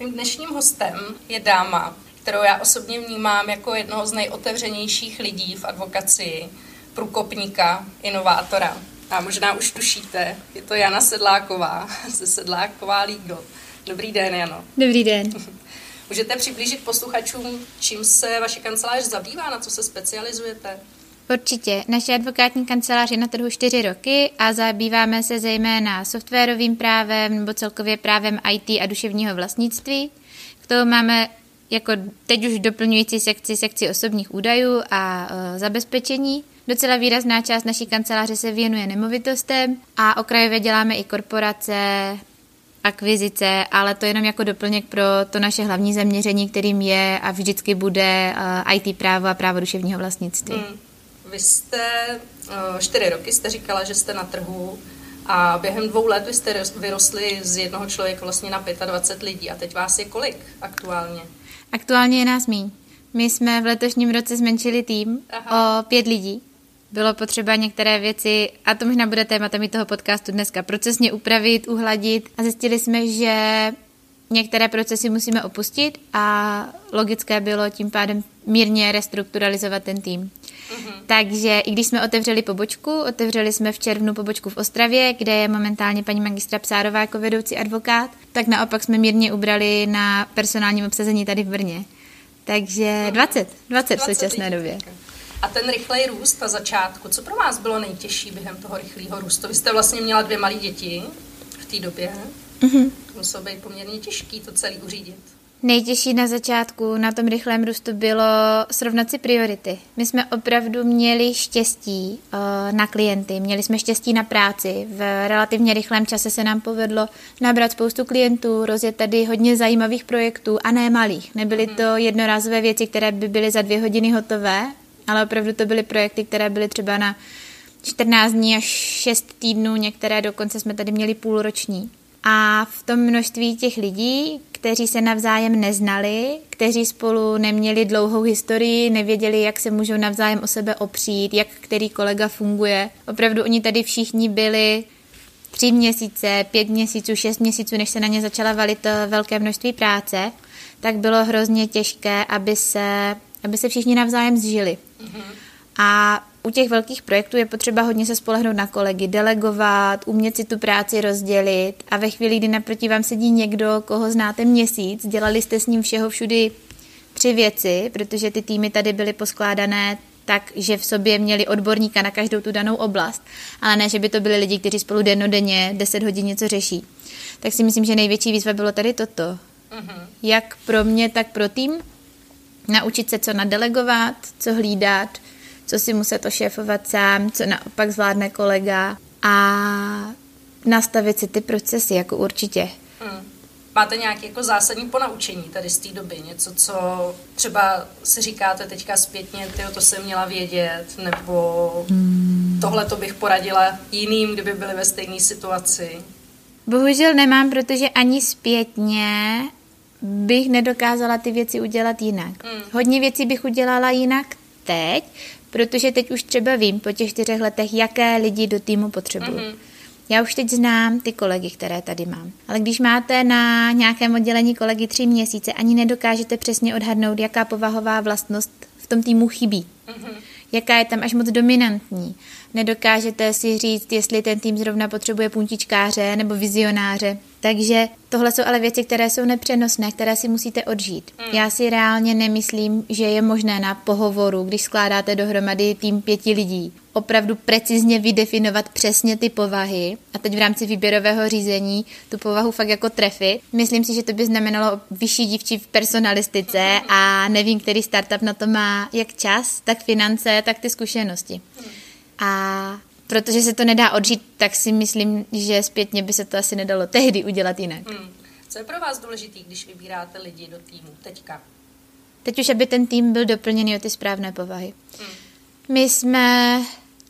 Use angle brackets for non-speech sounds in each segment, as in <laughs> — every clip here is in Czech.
Mým dnešním hostem je dáma, kterou já osobně vnímám jako jednoho z nejotevřenějších lidí v advokacii, průkopníka, inovátora. A možná už tušíte, je to Jana Sedláková <laughs> ze Sedláková Legal. Dobrý den, Jano. Dobrý den. <laughs> Můžete přiblížit posluchačům, čím se vaše kancelář zabývá, na co se specializujete? Určitě. Naše advokátní kancelář je na trhu čtyři roky a zabýváme se zejména softwarovým právem nebo celkově právem IT a duševního vlastnictví. K tomu máme jako teď už doplňující sekci sekci osobních údajů a e, zabezpečení. Docela výrazná část naší kanceláře se věnuje nemovitostem a okrajově děláme i korporace, akvizice, ale to jenom jako doplněk pro to naše hlavní zaměření, kterým je a vždycky bude uh, IT právo a právo duševního vlastnictví. Hmm. Vy jste uh, čtyři roky, jste říkala, že jste na trhu a během dvou let vy jste vyrostli z jednoho člověka vlastně na 25 lidí a teď vás je kolik aktuálně? Aktuálně je nás míň. My jsme v letošním roce zmenšili tým Aha. o pět lidí bylo potřeba některé věci, a to možná bude tématem i toho podcastu dneska, procesně upravit, uhladit a zjistili jsme, že některé procesy musíme opustit a logické bylo tím pádem mírně restrukturalizovat ten tým. Mm-hmm. Takže i když jsme otevřeli pobočku, otevřeli jsme v červnu pobočku v Ostravě, kde je momentálně paní magistra Psárová jako vedoucí advokát, tak naopak jsme mírně ubrali na personálním obsazení tady v Brně. Takže 20, 20 v současné době. A ten rychlej růst na začátku, co pro vás bylo nejtěžší během toho rychlého růstu? Vy jste vlastně měla dvě malé děti v té době. Mm-hmm. To muselo být poměrně těžký to celý uřídit. Nejtěžší na začátku na tom rychlém růstu bylo srovnat si priority. My jsme opravdu měli štěstí uh, na klienty, měli jsme štěstí na práci. V relativně rychlém čase se nám povedlo nabrat spoustu klientů, rozjet tady hodně zajímavých projektů a ne malých. Nebyly mhm. to jednorázové věci, které by byly za dvě hodiny hotové, ale opravdu to byly projekty, které byly třeba na 14 dní až 6 týdnů, některé dokonce jsme tady měli půlroční. A v tom množství těch lidí, kteří se navzájem neznali, kteří spolu neměli dlouhou historii, nevěděli, jak se můžou navzájem o sebe opřít, jak který kolega funguje. Opravdu oni tady všichni byli tři měsíce, pět měsíců, šest měsíců, než se na ně začala valit eh, velké množství práce, tak bylo hrozně těžké, aby se aby se všichni navzájem zžili. Mm-hmm. A u těch velkých projektů je potřeba hodně se spolehnout na kolegy, delegovat, umět si tu práci rozdělit a ve chvíli, kdy naproti vám sedí někdo, koho znáte měsíc, dělali jste s ním všeho všudy tři věci, protože ty týmy tady byly poskládané tak, že v sobě měli odborníka na každou tu danou oblast, ale ne, že by to byli lidi, kteří spolu dennodenně 10 hodin něco řeší. Tak si myslím, že největší výzva bylo tady toto. Mm-hmm. Jak pro mě, tak pro tým, Naučit se, co nadelegovat, co hlídat, co si muset ošéfovat sám, co naopak zvládne kolega a nastavit si ty procesy, jako určitě. Hmm. Máte nějaké jako zásadní ponaučení tady z té doby? Něco, co třeba si říkáte teďka zpětně, tyjo, to jsem měla vědět, nebo hmm. tohle to bych poradila jiným, kdyby byli ve stejné situaci? Bohužel nemám, protože ani zpětně bych nedokázala ty věci udělat jinak. Mm. Hodně věcí bych udělala jinak teď, protože teď už třeba vím po těch čtyřech letech, jaké lidi do týmu potřebuju. Mm-hmm. Já už teď znám ty kolegy, které tady mám. Ale když máte na nějakém oddělení kolegy tři měsíce, ani nedokážete přesně odhadnout, jaká povahová vlastnost v tom týmu chybí. Mm-hmm. Jaká je tam až moc dominantní. Nedokážete si říct, jestli ten tým zrovna potřebuje puntičkáře nebo vizionáře. Takže tohle jsou ale věci, které jsou nepřenosné, které si musíte odžít. Hmm. Já si reálně nemyslím, že je možné na pohovoru, když skládáte dohromady tým pěti lidí, opravdu precizně vydefinovat přesně ty povahy a teď v rámci výběrového řízení tu povahu fakt jako trefy. Myslím si, že to by znamenalo vyšší dívčí v personalistice a nevím, který startup na to má jak čas, tak finance, tak ty zkušenosti. A protože se to nedá odžít, tak si myslím, že zpětně by se to asi nedalo tehdy udělat jinak. Hmm. Co je pro vás důležitý, když vybíráte lidi do týmu teďka? Teď už, aby ten tým byl doplněný o ty správné povahy. Hmm. My jsme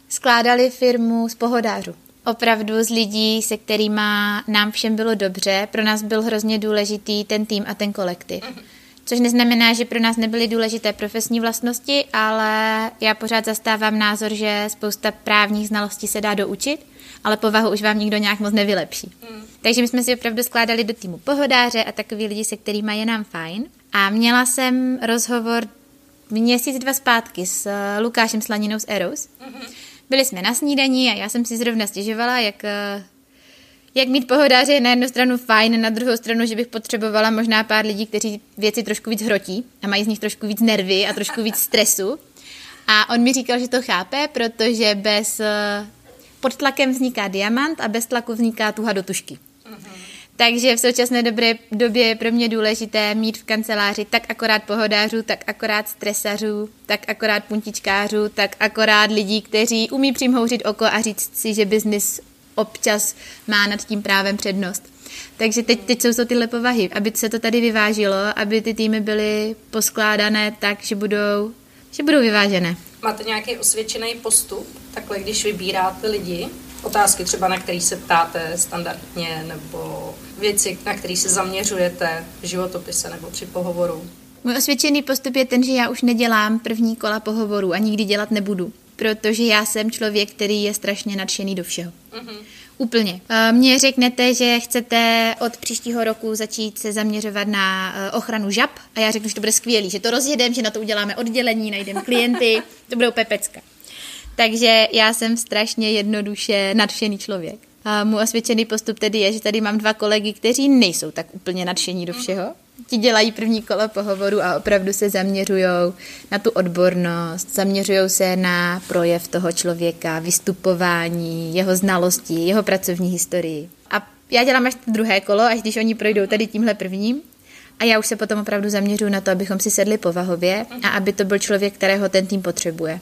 skládali firmu z pohodářů. Opravdu z lidí, se kterými nám všem bylo dobře. Pro nás byl hrozně důležitý ten tým a ten kolektiv. Což neznamená, že pro nás nebyly důležité profesní vlastnosti, ale já pořád zastávám názor, že spousta právních znalostí se dá doučit ale povahu už vám nikdo nějak moc nevylepší. Mm. Takže my jsme si opravdu skládali do týmu pohodáře a takový lidi, se kterými je nám fajn. A měla jsem rozhovor měsíc, dva zpátky s Lukášem Slaninou z Eros. Mm-hmm. Byli jsme na snídaní a já jsem si zrovna stěžovala, jak, eh, jak mít pohodáře na jednu stranu fajn, na druhou stranu, že bych potřebovala možná pár lidí, kteří věci trošku víc hrotí a mají z nich trošku víc nervy a trošku víc stresu. A on mi říkal, že to chápe, protože bez eh, pod tlakem vzniká diamant a bez tlaku vzniká tuha do tušky. Takže v současné dobré době je pro mě důležité mít v kanceláři tak akorát pohodářů, tak akorát stresařů, tak akorát puntičkářů, tak akorát lidí, kteří umí přimhouřit oko a říct si, že biznis občas má nad tím právem přednost. Takže teď, teď jsou to tyhle povahy, aby se to tady vyvážilo, aby ty týmy byly poskládané tak, že budou, že budou vyvážené. Máte nějaký osvědčený postup, takhle když vybíráte lidi? Otázky třeba, na které se ptáte standardně, nebo věci, na které se zaměřujete v životopise nebo při pohovoru? Můj osvědčený postup je ten, že já už nedělám první kola pohovoru a nikdy dělat nebudu, protože já jsem člověk, který je strašně nadšený do všeho. Mm-hmm. Úplně. Eh, mně řeknete, že chcete od příštího roku začít se zaměřovat na eh, ochranu žab a já řeknu, že to bude skvělý, že to rozjedeme, že na to uděláme oddělení, najdeme klienty, to budou pepecka. Takže já jsem strašně jednoduše nadšený člověk. A můj osvědčený postup tedy je, že tady mám dva kolegy, kteří nejsou tak úplně nadšení do všeho. Ti dělají první kolo pohovoru a opravdu se zaměřují na tu odbornost, zaměřují se na projev toho člověka, vystupování, jeho znalosti, jeho pracovní historii. A já dělám až to druhé kolo, až když oni projdou tady tímhle prvním. A já už se potom opravdu zaměřuji na to, abychom si sedli povahově a aby to byl člověk, kterého ten tým potřebuje.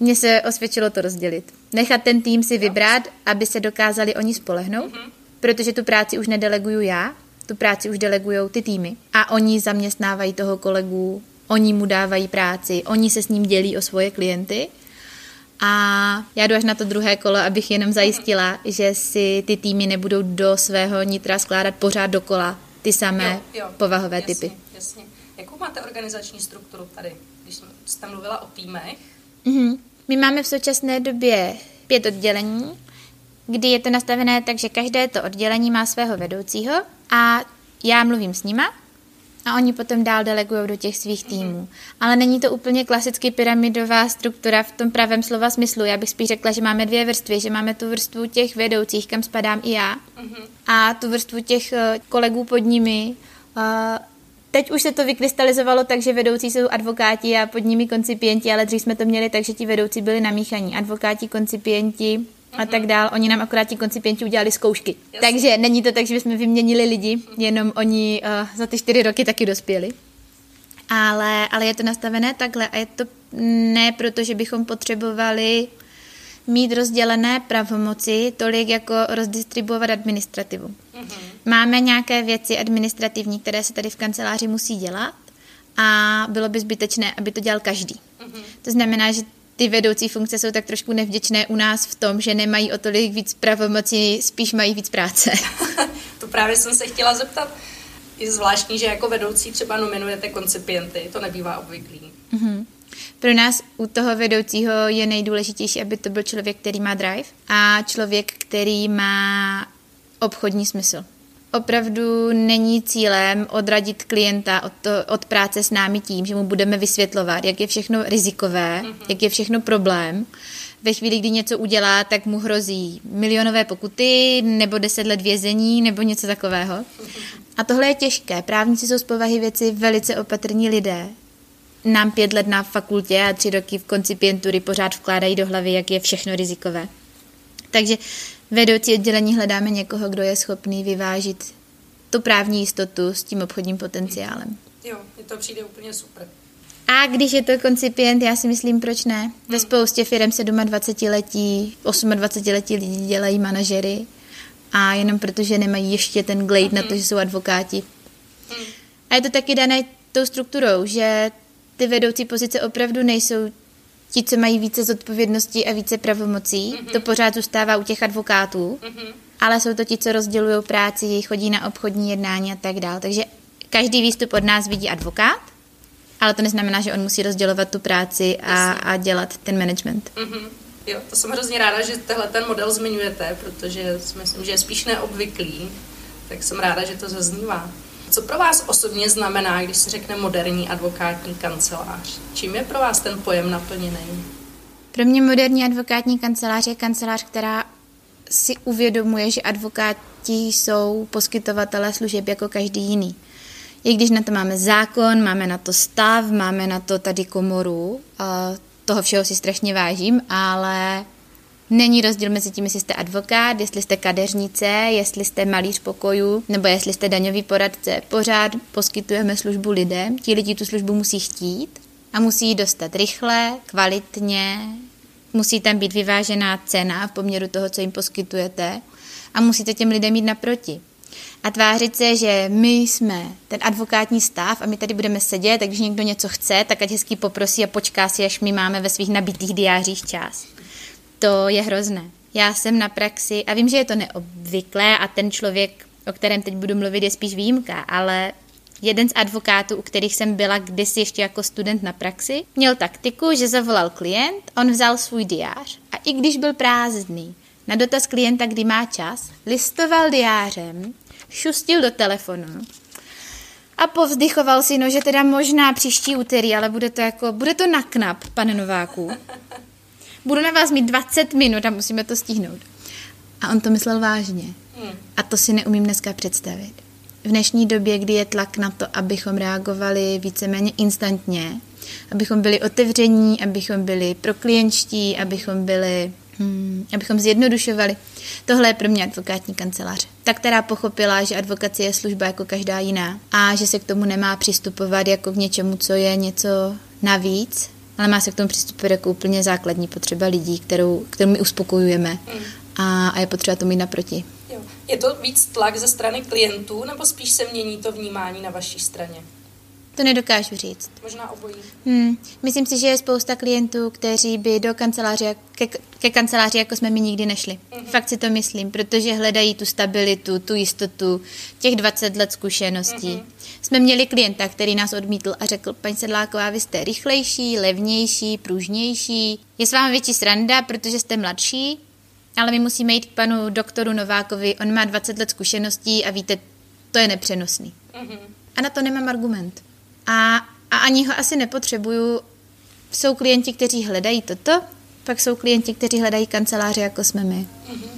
Mně se osvědčilo to rozdělit. Nechat ten tým si vybrat, aby se dokázali oni spolehnout, mm-hmm. protože tu práci už nedeleguju já, tu práci už delegují ty týmy a oni zaměstnávají toho kolegu, oni mu dávají práci, oni se s ním dělí o svoje klienty a já jdu až na to druhé kolo, abych jenom zajistila, že si ty týmy nebudou do svého nitra skládat pořád dokola ty samé jo, jo, povahové jasně, typy. Jasně. Jakou máte organizační strukturu tady, když jste mluvila o týmech? Mm-hmm. My máme v současné době pět oddělení, kdy je to nastavené tak, že každé to oddělení má svého vedoucího a já mluvím s nima a oni potom dál delegují do těch svých týmů. Ale není to úplně klasicky pyramidová struktura v tom pravém slova smyslu. Já bych spíš řekla, že máme dvě vrstvy, že máme tu vrstvu těch vedoucích, kam spadám i já, a tu vrstvu těch eh, kolegů pod nimi, eh, Teď už se to vykrystalizovalo tak, že vedoucí jsou advokáti a pod nimi koncipienti, ale dřív jsme to měli tak, že ti vedoucí byli namíchaní. Advokáti, koncipienti a mhm. tak dál. Oni nám akorát ti koncipienti udělali zkoušky. Jasně. Takže není to tak, že bychom vyměnili lidi, jenom oni uh, za ty čtyři roky taky dospěli. Ale, ale je to nastavené takhle a je to ne proto, že bychom potřebovali mít rozdělené pravomoci tolik jako rozdistribuovat administrativu. Mm-hmm. Máme nějaké věci administrativní, které se tady v kanceláři musí dělat a bylo by zbytečné, aby to dělal každý. Mm-hmm. To znamená, že ty vedoucí funkce jsou tak trošku nevděčné u nás v tom, že nemají o tolik víc pravomocí, spíš mají víc práce. <laughs> to právě jsem se chtěla zeptat. Je zvláštní, že jako vedoucí třeba nominujete koncipienty, to nebývá obvyklý. Mm-hmm. Pro nás u toho vedoucího je nejdůležitější, aby to byl člověk, který má drive a člověk, který má obchodní smysl. Opravdu není cílem odradit klienta od, to, od práce s námi tím, že mu budeme vysvětlovat, jak je všechno rizikové, mm-hmm. jak je všechno problém. Ve chvíli, kdy něco udělá, tak mu hrozí milionové pokuty, nebo deset let vězení, nebo něco takového. A tohle je těžké. Právníci jsou z povahy věci velice opatrní lidé nám pět let na fakultě a tři roky v koncipientury pořád vkládají do hlavy, jak je všechno rizikové. Takže vedoucí oddělení hledáme někoho, kdo je schopný vyvážit tu právní jistotu s tím obchodním potenciálem. Jo, je to přijde úplně super. A když je to koncipient, já si myslím, proč ne? Ve hmm. spoustě firm 27-letí, 28-letí lidi dělají manažery a jenom protože nemají ještě ten glade mm-hmm. na to, hmm. že jsou advokáti. Mm. A je to taky dané tou strukturou, že ty vedoucí pozice opravdu nejsou ti, co mají více zodpovědností a více pravomocí. Mm-hmm. To pořád zůstává u těch advokátů, mm-hmm. ale jsou to ti, co rozdělují práci, chodí na obchodní jednání a tak dále. Takže každý výstup od nás vidí advokát, ale to neznamená, že on musí rozdělovat tu práci a, a dělat ten management. Mm-hmm. Jo, to jsem hrozně ráda, že tenhle ten model zmiňujete, protože si myslím, že je spíš neobvyklý, tak jsem ráda, že to zaznívá. Co pro vás osobně znamená, když se řekne moderní advokátní kancelář? Čím je pro vás ten pojem naplněný? Pro mě moderní advokátní kancelář je kancelář, která si uvědomuje, že advokáti jsou poskytovatelé služeb jako každý jiný. I když na to máme zákon, máme na to stav, máme na to tady komoru, toho všeho si strašně vážím, ale Není rozdíl mezi tím, jestli jste advokát, jestli jste kadeřnice, jestli jste malíř pokoju, nebo jestli jste daňový poradce. Pořád poskytujeme službu lidem, ti lidi tu službu musí chtít a musí ji dostat rychle, kvalitně, musí tam být vyvážená cena v poměru toho, co jim poskytujete a musíte těm lidem jít naproti. A tvářit se, že my jsme ten advokátní stav a my tady budeme sedět, tak když někdo něco chce, tak ať hezky poprosí a počká si, až my máme ve svých nabitých diářích čas. To je hrozné. Já jsem na praxi a vím, že je to neobvyklé a ten člověk, o kterém teď budu mluvit, je spíš výjimka, ale jeden z advokátů, u kterých jsem byla kdysi ještě jako student na praxi, měl taktiku, že zavolal klient, on vzal svůj diář a i když byl prázdný, na dotaz klienta, kdy má čas, listoval diářem, šustil do telefonu a povzdychoval si, no, že teda možná příští úterý, ale bude to jako, bude to na knap, pane Nováku. Budu na vás mít 20 minut a musíme to stihnout. A on to myslel vážně. Hmm. A to si neumím dneska představit. V dnešní době, kdy je tlak na to, abychom reagovali víceméně instantně, abychom byli otevření, abychom byli pro klientští, abychom byli Hmm, abychom zjednodušovali. Tohle je pro mě advokátní kancelář. Ta, která pochopila, že advokace je služba jako každá jiná a že se k tomu nemá přistupovat jako k něčemu, co je něco navíc, ale má se k tomu přistupovat jako úplně základní potřeba lidí, kterou, kterou my uspokojujeme hmm. a, a je potřeba to mít naproti. Jo. Je to víc tlak ze strany klientů, nebo spíš se mění to vnímání na vaší straně? To nedokážu říct. Možná obojí. Hmm. Myslím si, že je spousta klientů, kteří by do kanceláře, ke, ke kanceláři, jako jsme my nikdy nešli. Mm-hmm. Fakt si to myslím, protože hledají tu stabilitu, tu jistotu, těch 20 let zkušeností. Mm-hmm. Jsme měli klienta, který nás odmítl a řekl, paní Sedláková, vy jste rychlejší, levnější, pružnější. Je s vámi větší sranda, protože jste mladší, ale my musíme jít k panu doktoru Novákovi, on má 20 let zkušeností a víte, to je nepřenosný. Mm-hmm. A na to nemám argument. A, a ani ho asi nepotřebuju. Jsou klienti, kteří hledají toto, pak jsou klienti, kteří hledají kanceláře, jako jsme my. Mm-hmm.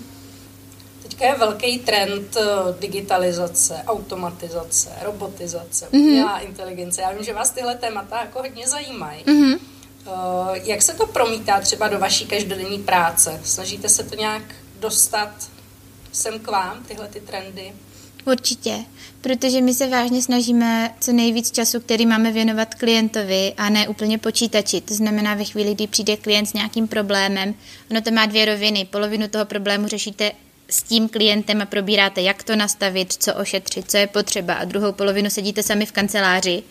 Teďka je velký trend eh, digitalizace, automatizace, robotizace, mm-hmm. umělá inteligence. Já vím, že vás tyhle témata jako hodně zajímají. Mm-hmm. Jak se to promítá třeba do vaší každodenní práce? Snažíte se to nějak dostat sem k vám, tyhle ty trendy? Určitě, protože my se vážně snažíme co nejvíc času, který máme věnovat klientovi a ne úplně počítači. To znamená, ve chvíli, kdy přijde klient s nějakým problémem, ono to má dvě roviny. Polovinu toho problému řešíte s tím klientem a probíráte, jak to nastavit, co ošetřit, co je potřeba a druhou polovinu sedíte sami v kanceláři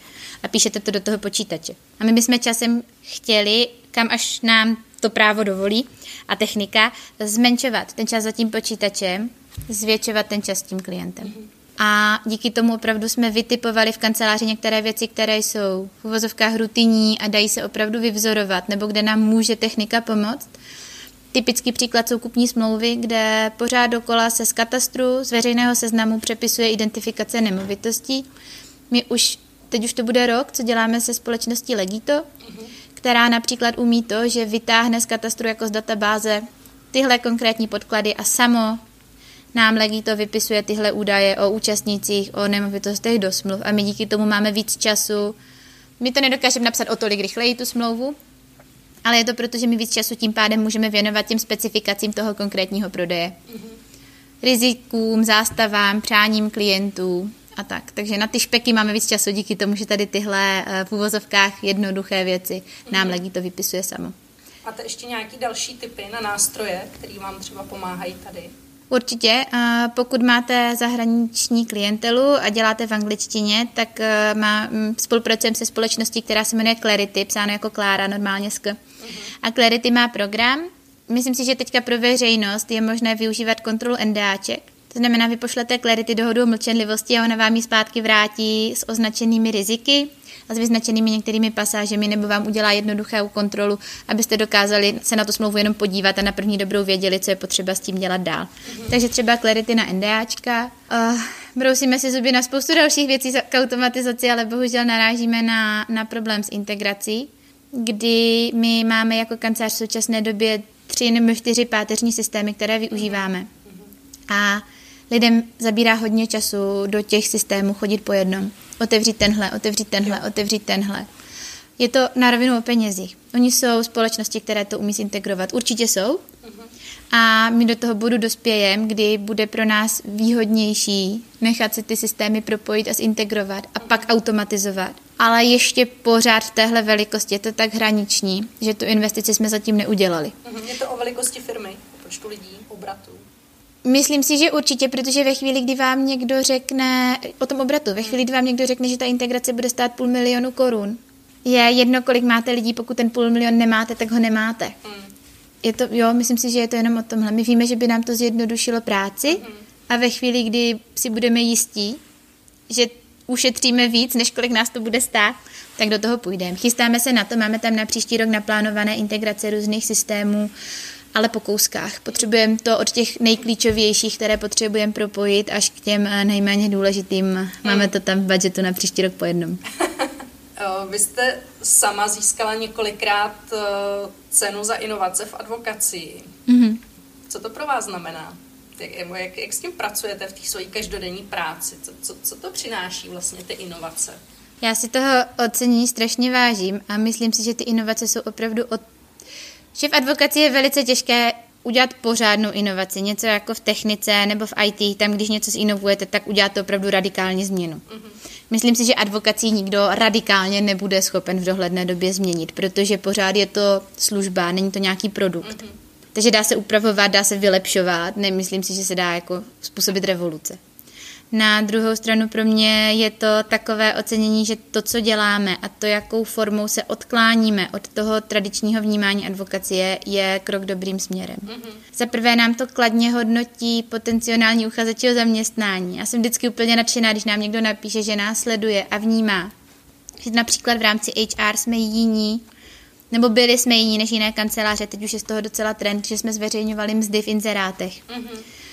a píšete to do toho počítače. A my bychom časem chtěli, kam až nám to právo dovolí a technika, zmenšovat ten čas za tím počítačem zvětšovat ten čas s tím klientem. A díky tomu opravdu jsme vytipovali v kanceláři některé věci, které jsou v uvozovkách rutinní a dají se opravdu vyvzorovat, nebo kde nám může technika pomoct. Typický příklad jsou kupní smlouvy, kde pořád dokola se z katastru, z veřejného seznamu přepisuje identifikace nemovitostí. My už, teď už to bude rok, co děláme se společností Legito, která například umí to, že vytáhne z katastru jako z databáze tyhle konkrétní podklady a samo nám Legito vypisuje tyhle údaje o účastnících, o nemovitostech do smluv a my díky tomu máme víc času. My to nedokážeme napsat o tolik rychleji, tu smlouvu, ale je to proto, že my víc času tím pádem můžeme věnovat těm specifikacím toho konkrétního prodeje. Mm-hmm. Rizikům, zástavám, přáním klientů a tak. Takže na ty špeky máme víc času díky tomu, že tady tyhle eh, v úvozovkách jednoduché věci nám mm-hmm. Legito vypisuje samo. Máte ještě nějaký další typy na nástroje, které vám třeba pomáhají tady? Určitě. Pokud máte zahraniční klientelu a děláte v angličtině, tak e, má, spolupracujeme se společností, která se jmenuje Clarity, psáno jako Klára, normálně sk. Uh-huh. A Clarity má program. Myslím si, že teďka pro veřejnost je možné využívat kontrolu NDAček, To znamená, vy pošlete Clarity dohodu o mlčenlivosti a ona vám ji zpátky vrátí s označenými riziky a s vyznačenými některými pasážemi, nebo vám udělá jednoduchou kontrolu, abyste dokázali se na tu smlouvu jenom podívat a na první dobrou věděli, co je potřeba s tím dělat dál. Mm-hmm. Takže třeba Clarity na NDAčka. Uh, brousíme si zuby na spoustu dalších věcí k automatizaci, ale bohužel narážíme na, na problém s integrací, kdy my máme jako kancelář v současné době tři nebo čtyři páteřní systémy, které využíváme. A lidem zabírá hodně času do těch systémů chodit po jednom. Otevřít tenhle, otevřít tenhle, otevřít tenhle. Je to na rovinu o penězích. Oni jsou společnosti, které to umí integrovat. Určitě jsou. A my do toho bodu dospějem, kdy bude pro nás výhodnější nechat si ty systémy propojit a zintegrovat a pak automatizovat. Ale ještě pořád v téhle velikosti je to tak hraniční, že tu investici jsme zatím neudělali. Mhm, je to o velikosti firmy, o počtu lidí, obratu. Myslím si, že určitě, protože ve chvíli, kdy vám někdo řekne, o tom obratu, ve chvíli, kdy vám někdo řekne, že ta integrace bude stát půl milionu korun, je jedno, kolik máte lidí, pokud ten půl milion nemáte, tak ho nemáte. Hmm. Je to, jo, myslím si, že je to jenom o tomhle. My víme, že by nám to zjednodušilo práci hmm. a ve chvíli, kdy si budeme jistí, že ušetříme víc, než kolik nás to bude stát, tak do toho půjdeme. Chystáme se na to, máme tam na příští rok naplánované integrace různých systémů, ale po kouskách. Potřebujeme to od těch nejklíčovějších, které potřebujeme propojit, až k těm eh, nejméně důležitým. Máme to tam v budgetu na příští rok po jednom. <laughs> Vy jste sama získala několikrát eh, cenu za inovace v advokacii. Mm-hmm. Co to pro vás znamená? Jak, jak, jak s tím pracujete v té své každodenní práci? Co, co, co to přináší vlastně ty inovace? Já si toho ocenění strašně vážím a myslím si, že ty inovace jsou opravdu od že v advokaci je velice těžké udělat pořádnou inovaci, něco jako v technice nebo v IT, tam když něco zinovujete, tak uděláte opravdu radikální změnu. Mm-hmm. Myslím si, že advokací nikdo radikálně nebude schopen v dohledné době změnit, protože pořád je to služba, není to nějaký produkt. Mm-hmm. Takže dá se upravovat, dá se vylepšovat, nemyslím si, že se dá jako způsobit revoluce. Na druhou stranu pro mě je to takové ocenění, že to, co děláme a to, jakou formou se odkláníme od toho tradičního vnímání advokacie, je krok dobrým směrem. Mm-hmm. Za prvé nám to kladně hodnotí potenciální uchazeči o zaměstnání. Já jsem vždycky úplně nadšená, když nám někdo napíše, že nás sleduje a vnímá. Že například v rámci HR jsme jiní, nebo byli jsme jiní než jiné kanceláře, teď už je z toho docela trend, že jsme zveřejňovali mzdy v inzerátech. Mm-hmm